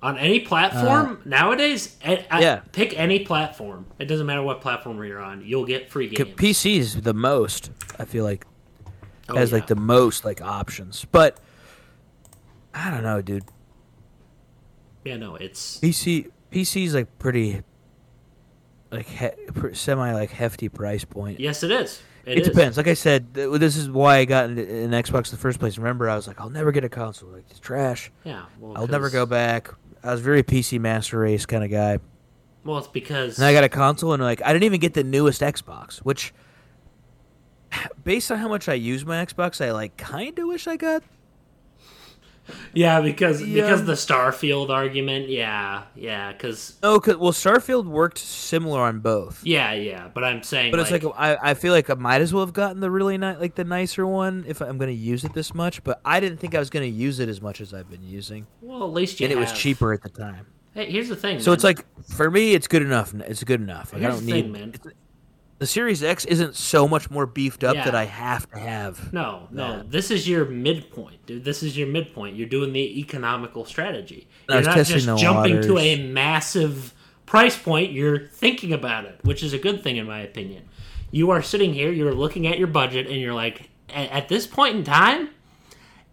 On any platform uh, nowadays, a- a- yeah. pick any platform. It doesn't matter what platform you're on. You'll get free games. PC's the most. I feel like Oh, has yeah. like the most like options, but I don't know, dude. yeah, no, it's PC PC's like pretty like he- semi like hefty price point. yes, it is. It depends. Like I said, th- this is why I got into, an Xbox in the first place. Remember, I was like, I'll never get a console. Like it's trash. Yeah, well, I'll never go back. I was very PC master race kind of guy. Well, it's because And I got a console, and like I didn't even get the newest Xbox, which, based on how much I use my Xbox, I like kind of wish I got. Yeah, because Yeah. because the Starfield argument. Yeah, yeah, because Oh, 'cause- well, Starfield worked similar on both, yeah, yeah. But I'm saying, but it's like I, I feel like I might as well have gotten the really nice, like the nicer one if I'm going to use it this much. But I didn't think I was going to use it as much as I've been using, well, at least you and it was cheaper at the time. Hey, here's the thing. So man. it's like for me, it's good enough. It's good enough. Like, I don't the need thing, man. it's- The Series X isn't so much more beefed up Yeah. that I have to have. No, no. that. This is your midpoint, dude. This is your midpoint. You're doing the economical strategy. I You're not just jumping to a massive price point. You're thinking about it, which is a good thing in my opinion. You are sitting here, you're looking at your budget, and you're like, at this point in time,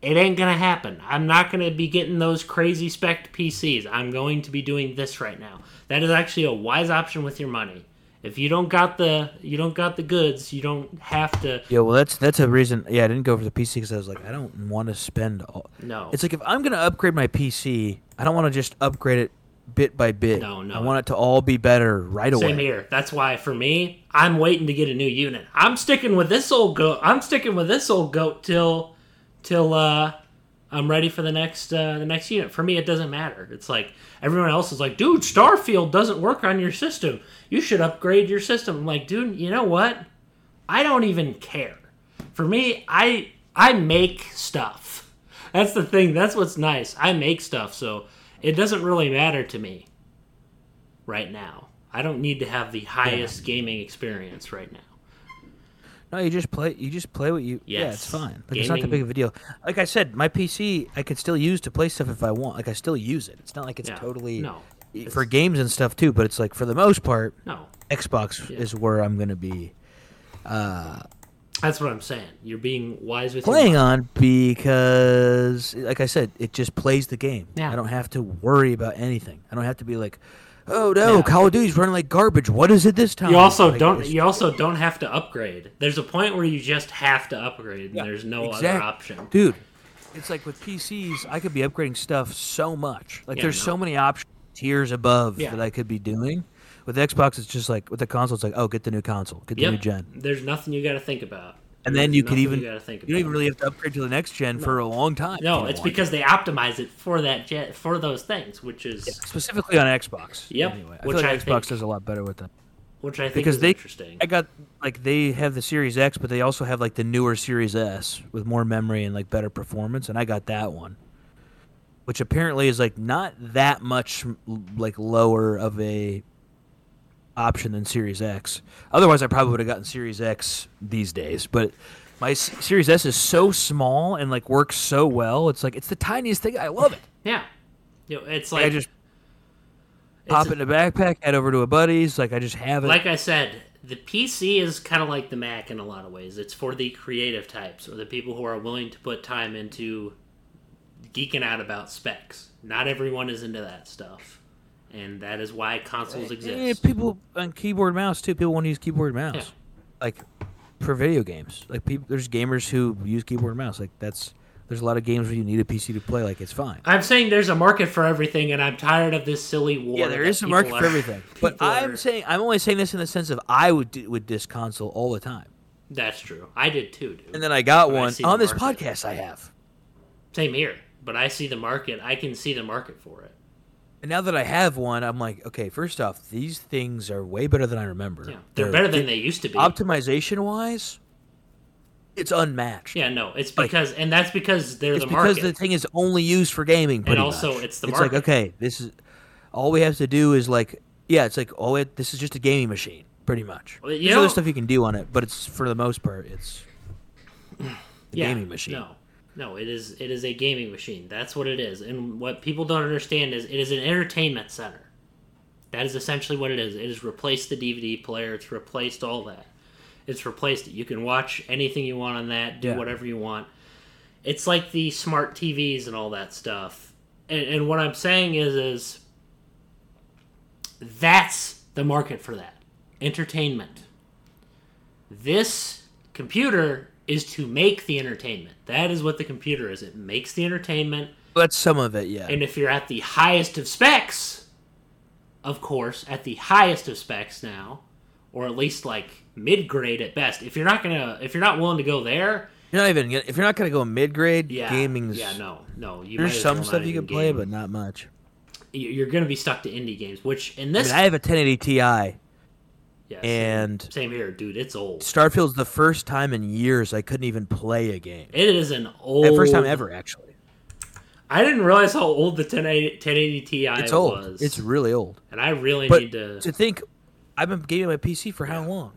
it ain't gonna happen. I'm not gonna be getting those crazy spec PCs. I'm going to be doing this right now. That is actually a wise option with your money. If you don't got the you don't got the goods, you don't have to. Yeah, well, that's that's a reason. Yeah, I didn't go for the PC because I was like, I don't want to spend. All... No. It's like if I'm gonna upgrade my PC, I don't want to just upgrade it bit by bit. No, no. I want it to all be better right away. Same here. That's why for me, I'm waiting to get a new unit. I'm sticking with this old goat. I'm sticking with this old goat till till uh I'm ready for the next uh the next unit. For me it doesn't matter. It's like everyone else is like, "Dude, Starfield doesn't work on your system. You should upgrade your system." I'm like, "Dude, you know what? I don't even care. For me, I I make stuff. That's the thing. That's what's nice. I make stuff, so it doesn't really matter to me right now. I don't need to have the highest gaming experience right now. No, you just play. You just play what you. Yeah, it's fine. Like it's not that big of a deal. Like I said, my PC I could still use to play stuff if I want. Like I still use it. It's not like it's Yeah. totally No. for games and stuff too. But it's like for the most part, No. Xbox Yeah. is where I'm gonna be Uh, That's what I'm saying. You're being wise with playing on because, like I said, it just plays the game. Yeah. I don't have to worry about anything. I don't have to be like, oh no, Yeah. Call of Duty's running like garbage. What is it this time? You also Like, don't. You also don't have to upgrade. There's a point where you just have to upgrade, and Yeah, there's no other option. dude. It's like with PCs, I could be upgrading stuff so much. Like Yeah, there's no. so many options tiers above Yeah. that I could be doing. With Xbox, it's just like with the console, it's like, oh, get the new console, get the new gen, There's nothing you got to think about. And then you could even You, you don't even really have to upgrade to the next gen for a long time. No, it's because they optimize it for that jet for those things, which is specifically on Xbox. Yep, Anyway, I which like I Xbox think- does a lot better with them. which I think because is they interesting. I got like they have the Series X, but they also have like the newer Series S with more memory and like better performance, and I got that one, which apparently is like not that much like lower of a option than Series X. Otherwise, I probably would have gotten Series X these days, but. My S- Series S is so small and like works so well. It's like it's the tiniest thing. I love it. yeah, you know, it's Like, I just pop it in a backpack, head over to a buddy's. Like I just have it. like I said, the PC is kind of like the Mac in a lot of ways. It's for the creative types or the people who are willing to put time into geeking out about specs. Not everyone is into that stuff, and that is why consoles exist. people on keyboard mouse too. People want to use keyboard mouse. Yeah. Like for video games. Like people, there's gamers who use keyboard and mouse. Like that's there's a lot of games where you need a PC to play. Like it's fine. I'm saying there's a market for everything, and I'm tired of this silly war. Yeah, there is a market are- for everything. But I'm are- saying I'm only saying this in the sense of I would do, with this console all the time. that's true. I did too, dude. And then I got But one the on this market. podcast. I have. Same here, but I see the market. I can see the market for it. And now that I have one, I'm like, okay. First off, these things are way better than I remember. Yeah, they're better than they used to be. optimization wise. It's unmatched. yeah, no, it's Like- because, and that's because they're the market. it's because the thing is only used for gaming. pretty also much. it's the market. It's like okay, this is all we have to do is like yeah, it's like oh, it, this is just a gaming machine, pretty much. Well, you There's know- other stuff you can do on it, but it's for the most part, it's a yeah, gaming machine. No, no, it is it is a gaming machine. That's what it is. And what people don't understand is it is an entertainment center. That is essentially what it is. It has replaced the DVD player. It's replaced all that. It's replaced it. You can watch anything you want on that. Do Yeah. whatever you want. It's like the smart TVs and all that stuff. And, and what I'm saying is, is that's the market for that entertainment. This computer is to make the entertainment. That is what the computer is. It makes the entertainment. That's some of it, yeah. And if you're at the highest of specs, of course, at the highest of specs now, or at least like mid grade at best, if you're not gonna, if you're not willing to go there, you're not even gonna- if you're not gonna go mid grade, yeah, gaming's yeah, no, no, you There's some stuff you can play, game. but not much. You- you're gonna be stuck to indie games. Which in I this, mean, I have a 1080 Ti, yeah, same- and same here, dude. It's old. Starfield's the first time in years I couldn't even play a game. It is an old. The first time ever, actually. I didn't realize how old the 1080, 1080 Ti It's old. was. It's really old. and I really But need to. to think, I've been gaming my PC for how long?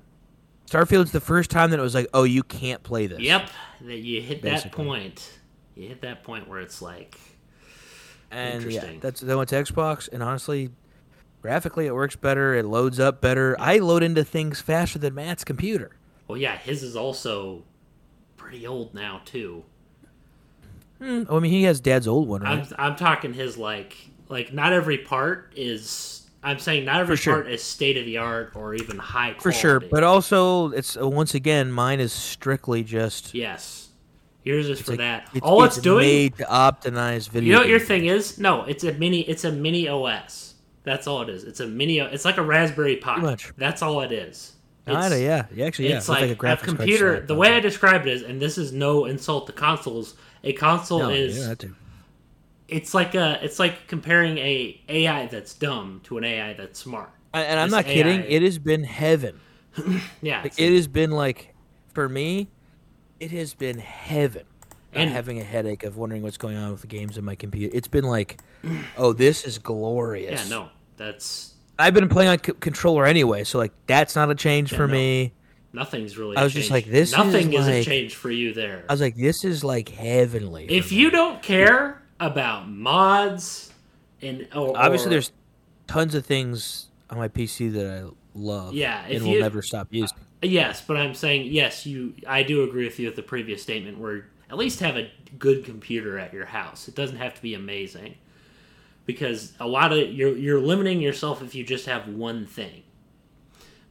Starfield's the first time that it was like, oh, you can't play this. Yep, that you hit that point. You hit that point where it's like, And yeah, Interesting. that's then went to Xbox, and honestly, graphically it works better. It loads up better. I load into things faster than Matt's computer. well, yeah, his is also pretty old now too. Hmm, I mean, he has Dad's old one, right? I'm I'm talking his like like not every part is. I'm saying not every sure. part is state of the art or even high quality. for sure. But also, it's uh, once again, mine is strictly just. yes, yours is for like- that. It's, All it's, doing. made to optimize video. You know what your thing is? No, it's a mini. It's a mini OS. That's all it is. It's a mini. It's like a Raspberry Pi. much. That's all it is. Kinda, yeah. Yeah, actually, yeah. It's Looks like, a, a, graphics card computer. slot, The way I describe it is, and this is no insult to consoles. A console No, is. yeah. It's like a. It's like comparing a AI that's dumb to an AI that's smart. And and I'm This not kidding. It has been heaven. Yeah. Like, it has been like, for me, it has been heaven. And having a headache of wondering what's going on with the games in my computer. It's been like, oh, this is glorious. yeah. No. That's I've been playing on c- controller anyway, so like that's not a change for no. me. nothing's really. I was just like, this is Nothing is, a like- change for you there. I was like, this is like heavenly. if you don't care about mods and or, obviously or- there's tons of things on my PC that I love. Yeah, and will you- never stop using. Yes, but I'm saying yes. You, I do agree with you with the previous statement. Where at least have a good computer at your house. It doesn't have to be amazing, because a lot of you're you're limiting yourself if you just have one thing.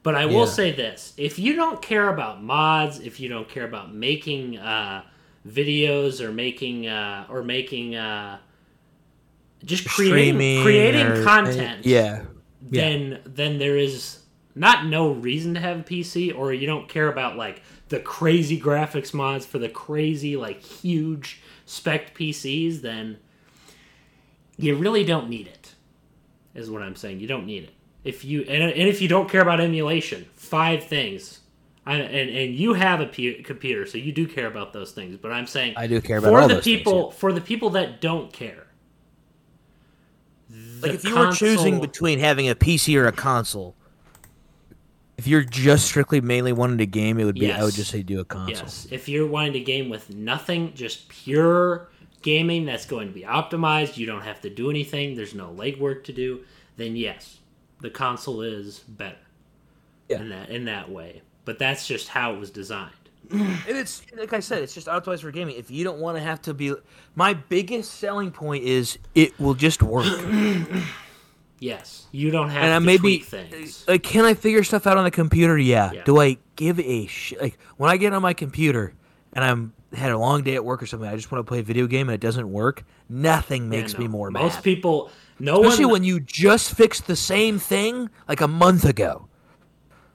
But I will Yeah. say this: if you don't care about mods, if you don't care about making uh, videos or making uh, or making uh, just creating Streaming creating or- content, Yeah. Yeah. then then there is not no reason to have a PC or you don't care about like the crazy graphics mods for the crazy like huge spec PCs, then you really don't need it. Is what I'm saying. You don't need it. If you and, and if you don't care about emulation, five things. I, and and you have a pu- computer, so you do care about those things. But I'm saying I do care about for all the those things, people for the people that don't care. Like if you were choosing between having a PC or a console, if you're just strictly mainly wanting to game, it would be I would just say do a console. Yes, if you're wanting to game with nothing, just pure gaming that's going to be optimized, you don't have to do anything, there's no legwork to do, then yes, the console is better. Yeah. In that in that way. But that's just how it was designed. And it's like I said, it's just optimized for gaming. If you don't want to have to be, my biggest selling point is it will just work. Yes, you don't have and I to maybe tweak things. like, can I figure stuff out on the computer? Yeah. Yeah. Do I give a shit? Like when I get on my computer and I'm had a long day at work or something, I just want to play a video game and it doesn't work. Nothing Yeah, makes no. me more Most mad. Most people, no Especially one. when you just fixed the same thing like a month ago.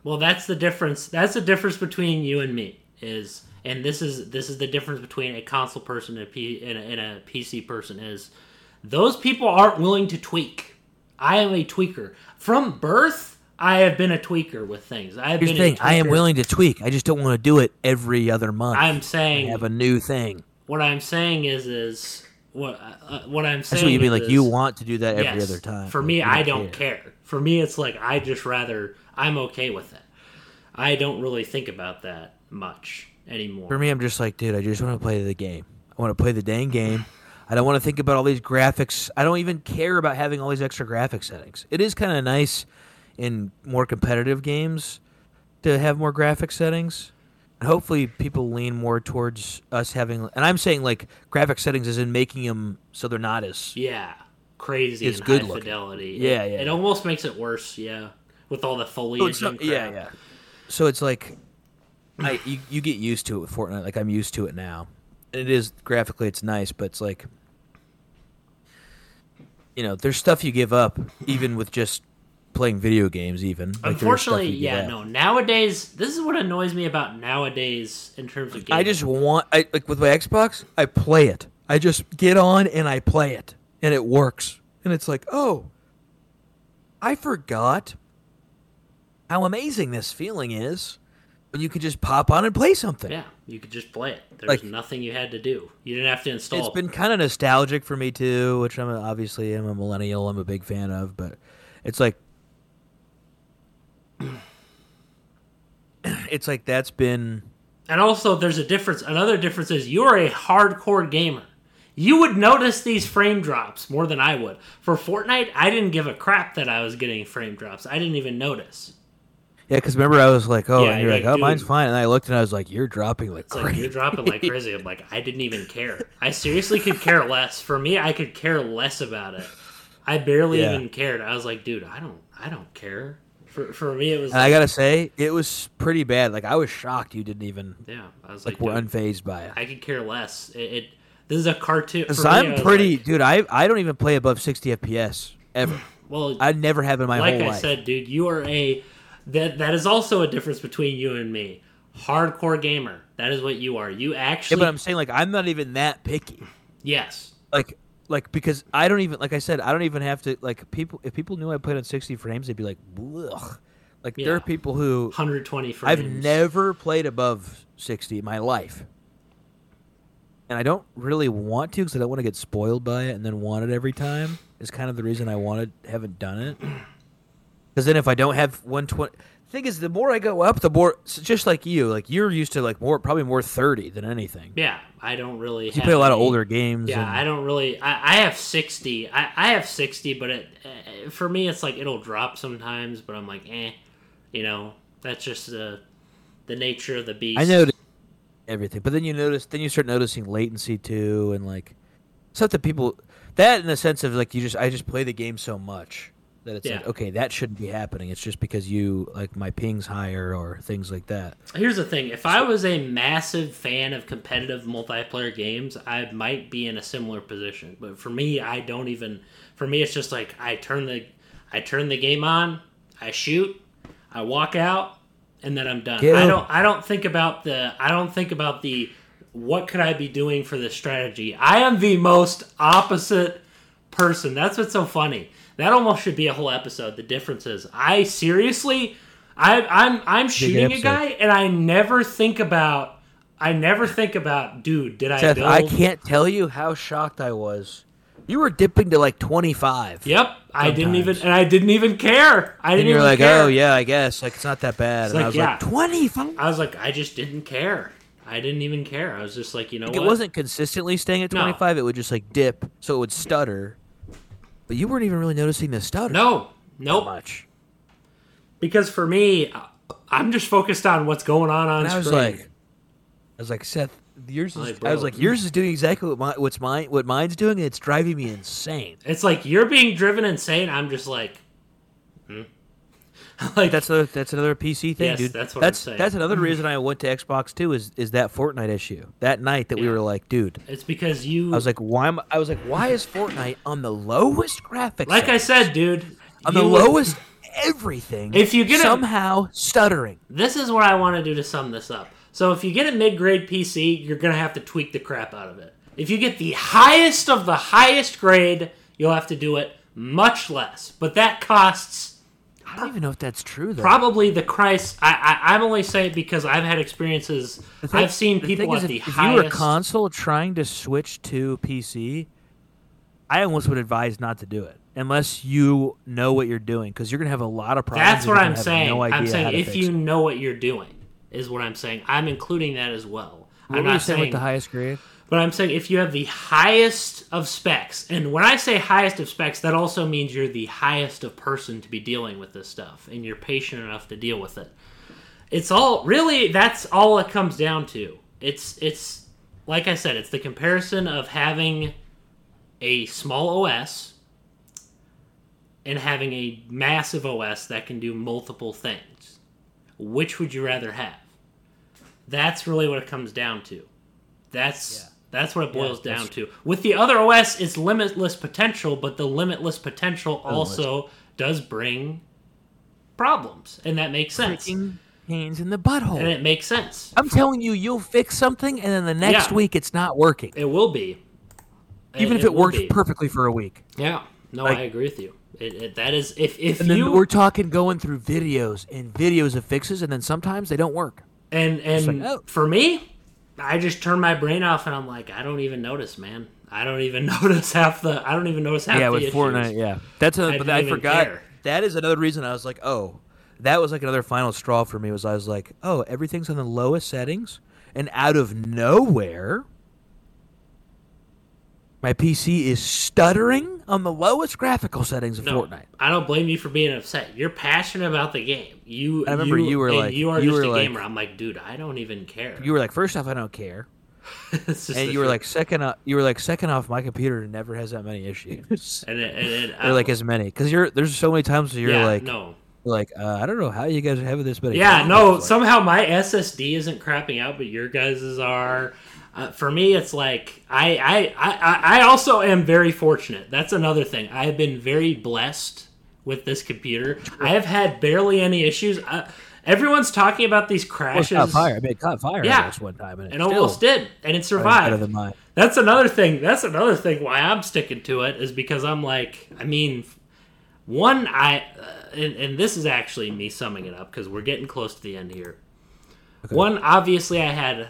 Well, that's the difference. That's the difference between you and me. Is and this is this is the difference between a console person and a, P, and a, and a PC person is those people aren't willing to tweak. I am a tweaker from birth. I have been a tweaker with things. I have Here's the been. thing: I am willing to tweak. I just don't want to do it every other month. I'm saying I have a new thing. what I'm saying is is what uh, what I'm saying. That's what you mean. Like you want to do that every Yes. other time. For me, I don't care. For me, it's like I just rather I'm okay with it. I don't really think about that much anymore. For me, I'm just like, dude, I just want to play the game. I want to play the dang game. I don't want to think about all these graphics. I don't even care about having all these extra graphic settings. It is kind of nice in more competitive games to have more graphic settings. And hopefully, people lean more towards us having. And I'm saying like graphic settings is in making them so they're not as. Yeah, crazy It's good fidelity. Yeah, it, yeah. It almost makes it worse. Yeah, with all the So foliage oh, not- and yeah, yeah. So it's like, I you, you get used to it with Fortnite. Like I'm used to it now. It is graphically, it's nice, but it's like, you know, there's stuff you give up even with just playing video games. Even Like, Unfortunately, yeah, no. Nowadays, this is what annoys me about nowadays in terms of games. I just want, I like with my Xbox, I play it. I just get on and I play it, and it works. And it's like, oh, I forgot how amazing this feeling is you can just pop on and play something. yeah, you could just play it. There's Like- nothing you had to do. You didn't have to install. It's been kind of nostalgic for me too, which I'm obviously I'm a millennial. I'm a big fan of, but it's like it's like that's been And also, there's a difference. Another difference is you're a hardcore gamer. You would notice these frame drops more than I would. For Fortnite, I didn't give a crap that I was getting frame drops. I didn't even notice. Yeah. Because remember, I was like, oh, Yeah, and you're like, like, oh, mine's fine, and I looked and I was like, you're dropping like It's like crazy. you're dropping like crazy. I'm like, I didn't even care. I seriously could care less. For me, I could care less about it. I barely Yeah. even cared. I was like, dude, I don't, I don't care. For for me, it was And I gotta say, it was pretty bad. Like I was shocked you didn't even yeah. I was like like, were unfazed by it. I could care less. It, it this is a cartoon. Because I I'm was pretty, like- dude. I I don't even play above 60 FPS ever. well. I never have in my like whole I life. said, dude, you are a that that is also a difference between you and me. Hardcore gamer. That is what you are. You yeah, actually but I'm saying like I'm not even that picky. yes. like like because I don't even like I said I don't even have to like people if people knew I played on 60 frames they'd be like Ugh. like there are people who 120 frames. I've never played above 60 in my life and I don't really want to because I don't want to get spoiled by it and then want it every time is kind of the reason I wanted haven't done it because then if I don't have 120 thing is the more I go up the more it's just like you like you're used to like more probably more 30 than anything Yeah, I don't really. you have play a lot of older games Yeah, and- I don't really. I, I have 60. I, I have 60, but it uh, for me it's like it'll drop sometimes. But I'm like, eh, you know, that's just the the nature of the beast. I noticed everything, but then you notice, then you start noticing latency too, and like stuff that people that in the sense of like you just I just play the game so much that it's like okay that shouldn't be happening. It's just because you like my ping's higher or things like that. Here's the thing: if I was a massive fan of competitive multiplayer games, I might be in a similar position. But for me, I don't even. For me, it's just like I turn the, I turn the game on, I shoot, I walk out, and then I'm done. I him. don't. I don't think about the. I don't think about the. What could I be doing for this strategy? I am the most opposite person. That's what's so funny. That almost should be a whole episode. The difference is, I seriously, I, I'm I'm shooting a guy, and I never think about. I never think about, dude. Did I build? I can't tell you how shocked I was. You were dipping to like twenty five. Yep, I didn't even, and I didn't even care. I didn't you're even like, care. oh yeah, I guess like it's not that bad. It's and I was yeah. like twenty five. I was like, I just didn't care. I didn't even care. I was just like, you know Like, what? it wasn't consistently staying at No. 25. It would just like dip, so it would stutter. But you weren't even really noticing the stutter. No, that nope. much. Because for me, I'm just focused on what's going on on And I was screen. like, I was like, Seth, yours is. Like, I was like, yours is doing exactly what my, what's mine, what mine's doing, and it's driving me insane. It's like you're being driven insane. I'm just like, hmm. like That's another that's another PC thing, Yes, dude. that's what I'm that's saying. that's another mm-hmm. reason I went to Xbox too. Is is that Fortnite issue that night that we were like, dude. it's because you. I was like, why am I was like, why is Fortnite on the lowest graphics? like I said, dude. on the lowest everything. If you get a- somehow stuttering, This is what I want to do to sum this up. So if you get a mid-grade PC, you're gonna have to tweak the crap out of it. If you get the highest of the highest grade, you'll have to do it much less. But that costs I don't even know if that's true though. probably the price. I, I I'm only saying it because I've had experiences. Thing- I've seen people thing at is, the if, if you were highest. console trying to switch to PC, I almost would advise not to do it unless you know what you're doing because you're gonna have a lot of problems. That's what I'm saying. No I'm saying if you it. know what you're doing is what I'm saying. I'm including that as well. What I'm were you not saying saying with the highest grade? But I'm saying if you have the highest of specs, and when I say highest of specs, that also means you're the highest of person to be dealing with this stuff, and you're patient enough to deal with it. It's all really that's all it comes down to. It's it's like I said, it's the comparison of having a small OS and having a massive OS that can do multiple things. Which would you rather have? That's really what it comes down to. That's that's what it boils that's- down to. With the other OS, it's limitless potential, but the limitless potential also does bring problems, and that makes sense. Freaking pains in the butthole. And it makes sense. I'm telling you, you'll fix something, and then the next Yeah. week it's not working, It will be, even if it will works be. perfectly for a week. Yeah, no, Like- I agree with you. It, it, that is if if And then you we're talking going through videos and videos of fixes, and then sometimes they don't work. and and like, oh. for me, I just turn my brain off, and I'm like, I don't even notice, man. I don't even notice half the. I don't even notice half yeah, with issues. Fortnite, yeah, that's a. I but I forgot. care. That is another reason I was like, oh, that was like another final straw for me. Was I was like, oh, everything's on the lowest settings, and out of nowhere, my PC is stuttering on the lowest graphical settings of No, Fortnite. I don't blame you for being upset. You're passionate about the game. You, I remember you were like- you are you just were a like- gamer. I'm like, dude, I don't even care. You were like, first off, I don't care, and you were like, second, off, you were like, second off, my computer never has that many issues, and it, and it, or like as many, because you're there's so many times where you're yeah, like, no, you're like, uh, I don't know how you guys are having this but yeah, no. Somehow my SSD isn't crapping out, but your guys's are. Uh, for me, it's like I, I, I, I also am very fortunate. That's another thing. I have been very blessed with this computer. I have had barely any issues. Uh, everyone's talking about these crashes. Well, it caught fire. I mean, it caught fire Yeah. one time, and it and still almost did, and it survived. better than mine. That's another thing. That's another thing why I'm sticking to it is because I'm like, I mean, one, I, uh, and, and this is actually me summing it up because we're getting close to the end here. One, obviously, I had,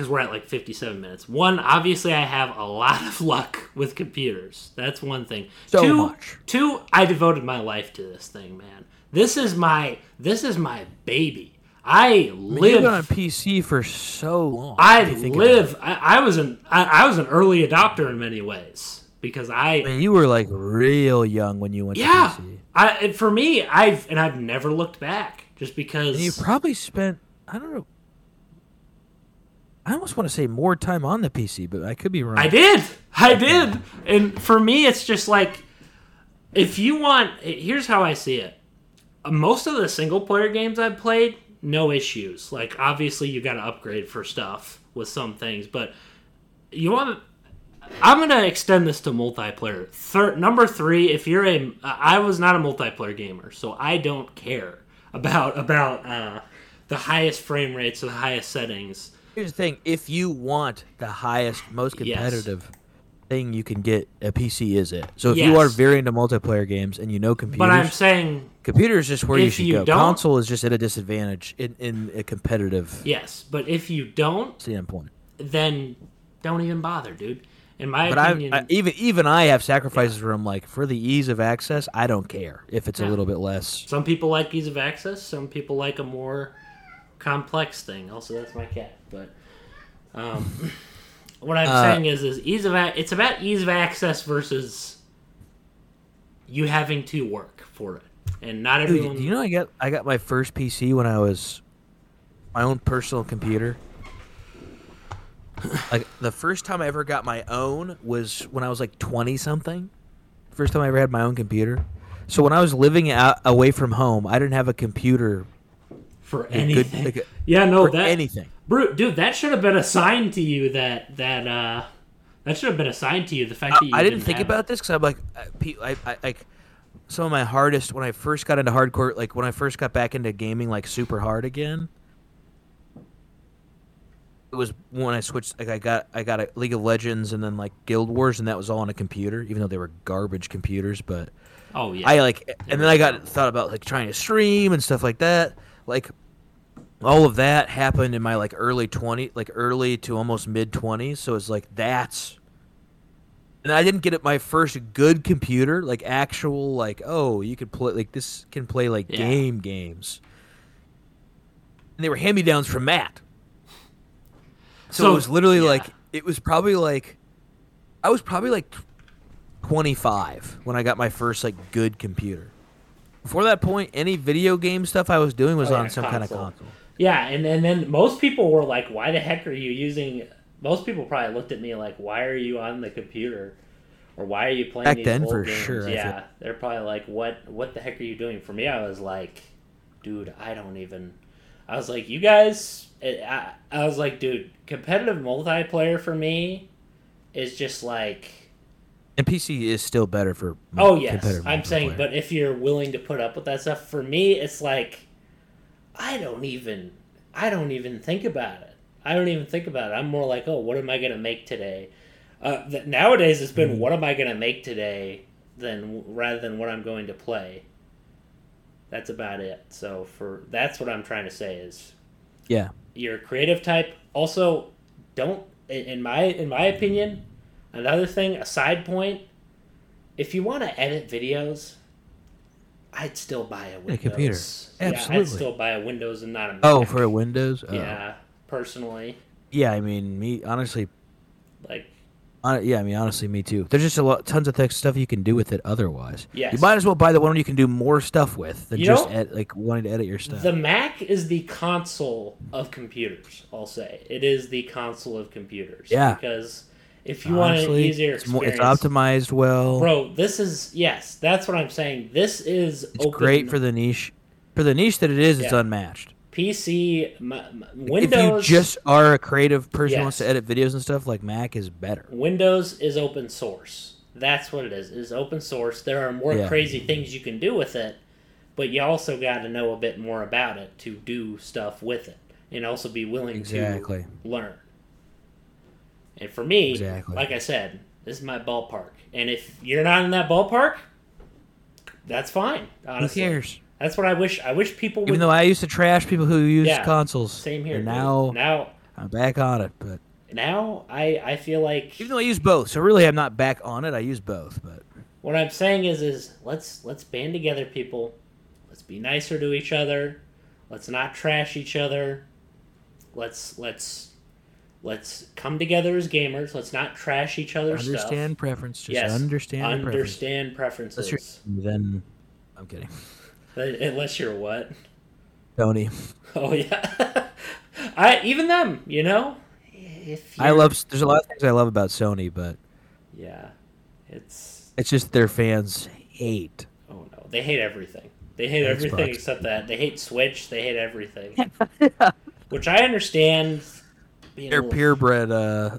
because we're at like 57 minutes. One, obviously, I have a lot of luck with computers. That's one thing. So two, much. Two, I devoted my life to this thing, man. This is my, this is my baby. I You've live been on PC for so long. I live. I, I was an I, I was an early adopter in many ways because. I mean, you were like real young when you went yeah. to PC. I for me I've and I've never looked back just because And you probably spent I don't know. I almost want to say more time on the PC, but I could be wrong. I did. I did. And for me it's just like if you want here's how I see it. Most of the single player games I've played, no issues. Like obviously you got to upgrade for stuff with some things, but you want I'm gonna extend this to multiplayer. Third, number three, if you're a, I was not a multiplayer gamer, so I don't care about about uh, the highest frame rates or the highest settings. Here's the thing: if you want the highest, most Yes. competitive thing you can get, a PC is it. So if you are very into multiplayer games and you know computers, But I'm saying computer is just where you should you go. Console is just at a disadvantage in, in a competitive yes, but if you don't, standpoint. then don't even bother, dude. In my But opinion, I even even I have sacrifices where I'm like, for the ease of access, I don't care if it's a little bit less. some people like ease of access, some people like a more complex thing. Also, that's my cat. But um, what I'm Uh, saying is, is ease of ac- it's about ease of access versus you having to work for it, and not everyone. do you know I got I got my first PC when I was my own personal computer. like the first time I ever got my own was when I was like twenty something. First time I ever had my own computer. So when I was living out away from home, I didn't have a computer. For anything. Good, yeah, no, for that anything. Brute, dude, that should have been assigned to you. That that uh, that should have been assigned to you. The fact that you I didn't think have about it. this because I'm like, I, I, I, like, some of my hardest when I first got into hardcore, like when I first got back into gaming, like super hard again. It was when I switched. Like I got, I got a League of Legends and then like Guild Wars, and that was all on a computer, even though they were garbage computers. But Oh yeah. I like, and then I got thought about like trying to stream and stuff like that. Like all of that happened in my like early twenty, like early to almost mid twenties. So it's like that's, and I didn't get it my first good computer, like actual like oh you could play like this can play like Yeah. game games. And they were hand me downs from Matt. So, So, it was literally yeah. like it was probably like I was probably like 25 when I got my first like good computer. Before that point, any video game stuff I was doing was Oh, on yeah, some kind of console. console. Yeah, and, and then most people were like, "Why the heck are you using?" Most people probably looked at me like, "Why are you on the computer?" Or why are you playing Back these then, old for games? sure, Yeah, they're probably like, "What? What the heck are you doing?" For me, I was like, "Dude, I don't even." I was like, "You guys," I, I was like, "Dude, competitive multiplayer for me is just like." And PC is still better for Oh yes, I'm saying, multiplayer. but if you're willing to put up with that stuff, for me, it's like I don't even, I don't even think about it. I don't even think about it. I'm more like, oh, what am I gonna make today? Uh, th- nowadays, it's Mm-hmm. been what am I gonna make today, than rather than what I'm going to play. That's about it. So for that's what I'm trying to say is yeah, your creative type also don't in my in my opinion another thing a side point if you want to edit videos i'd still buy a windows A computer. yeah i'd still buy a windows and not a oh, Mac. Oh, for a Windows? Oh. yeah personally Yeah, I mean, me honestly, like hon- yeah, I mean, honestly, me too. There's just a lot, tons of stuff you can do with it otherwise. Yes. You might as well buy the one you can do more stuff with than You just ed- like wanting to edit your stuff. the mac is the console of computers i'll say it is the console of computers Yeah. because if you want an Honestly, easier it's, more, it's optimized well. bro this is yes that's what i'm saying this is it's great for the niche. For the niche that it is, it's unmatched. PC, m- m- Windows. if you just are a creative person who wants to edit videos and stuff, like Mac is better. Windows is open source. That's what it is. It is open source. There are more Yeah. crazy things you can do with it, but you also got to know a bit more about it to do stuff with it, and also be willing Exactly. to learn. And for me, Exactly. like I said, this is my ballpark. And if you're not in that ballpark, that's fine. Honestly, Who cares? That's what I wish. I wish people would. Even though I used to trash people who use Yeah, consoles, same here. now now, I'm back on it. But now I I feel like even though I use both, so really I'm not back on it. I use both, but What I'm saying is, is let's let's band together, people. Let's be nicer to each other. Let's not trash each other. Let's let's let's come together as gamers. Let's not trash each other's understand stuff. preference. Just yes, understand. the preference. understand preferences. Unless you're, then I'm kidding. Uh, unless you're what? Tony, Oh yeah, I even them. You know, if I you're- love. There's a lot of things I love about Sony, but Yeah, it's it's just their fans hate. oh no, they hate everything. They hate Xbox. everything except that. They hate Switch. They hate everything. Which I understand. Being They're purebred. Uh,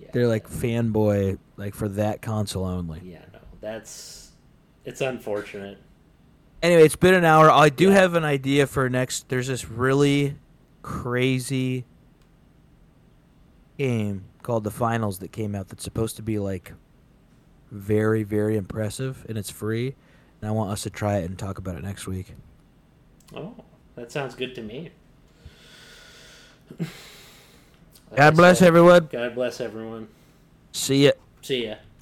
Yeah, they're like fanboy, like for that console only. Yeah, no, that's it's unfortunate. Anyway, it's been an hour. I do Yeah. have an idea for next. There's this really crazy game called the Finals that came out that's supposed to be like very, very impressive, and it's free. And I want us to try it and talk about it next week. Oh, that sounds good to me. God bless everyone. God bless everyone. See ya. See ya.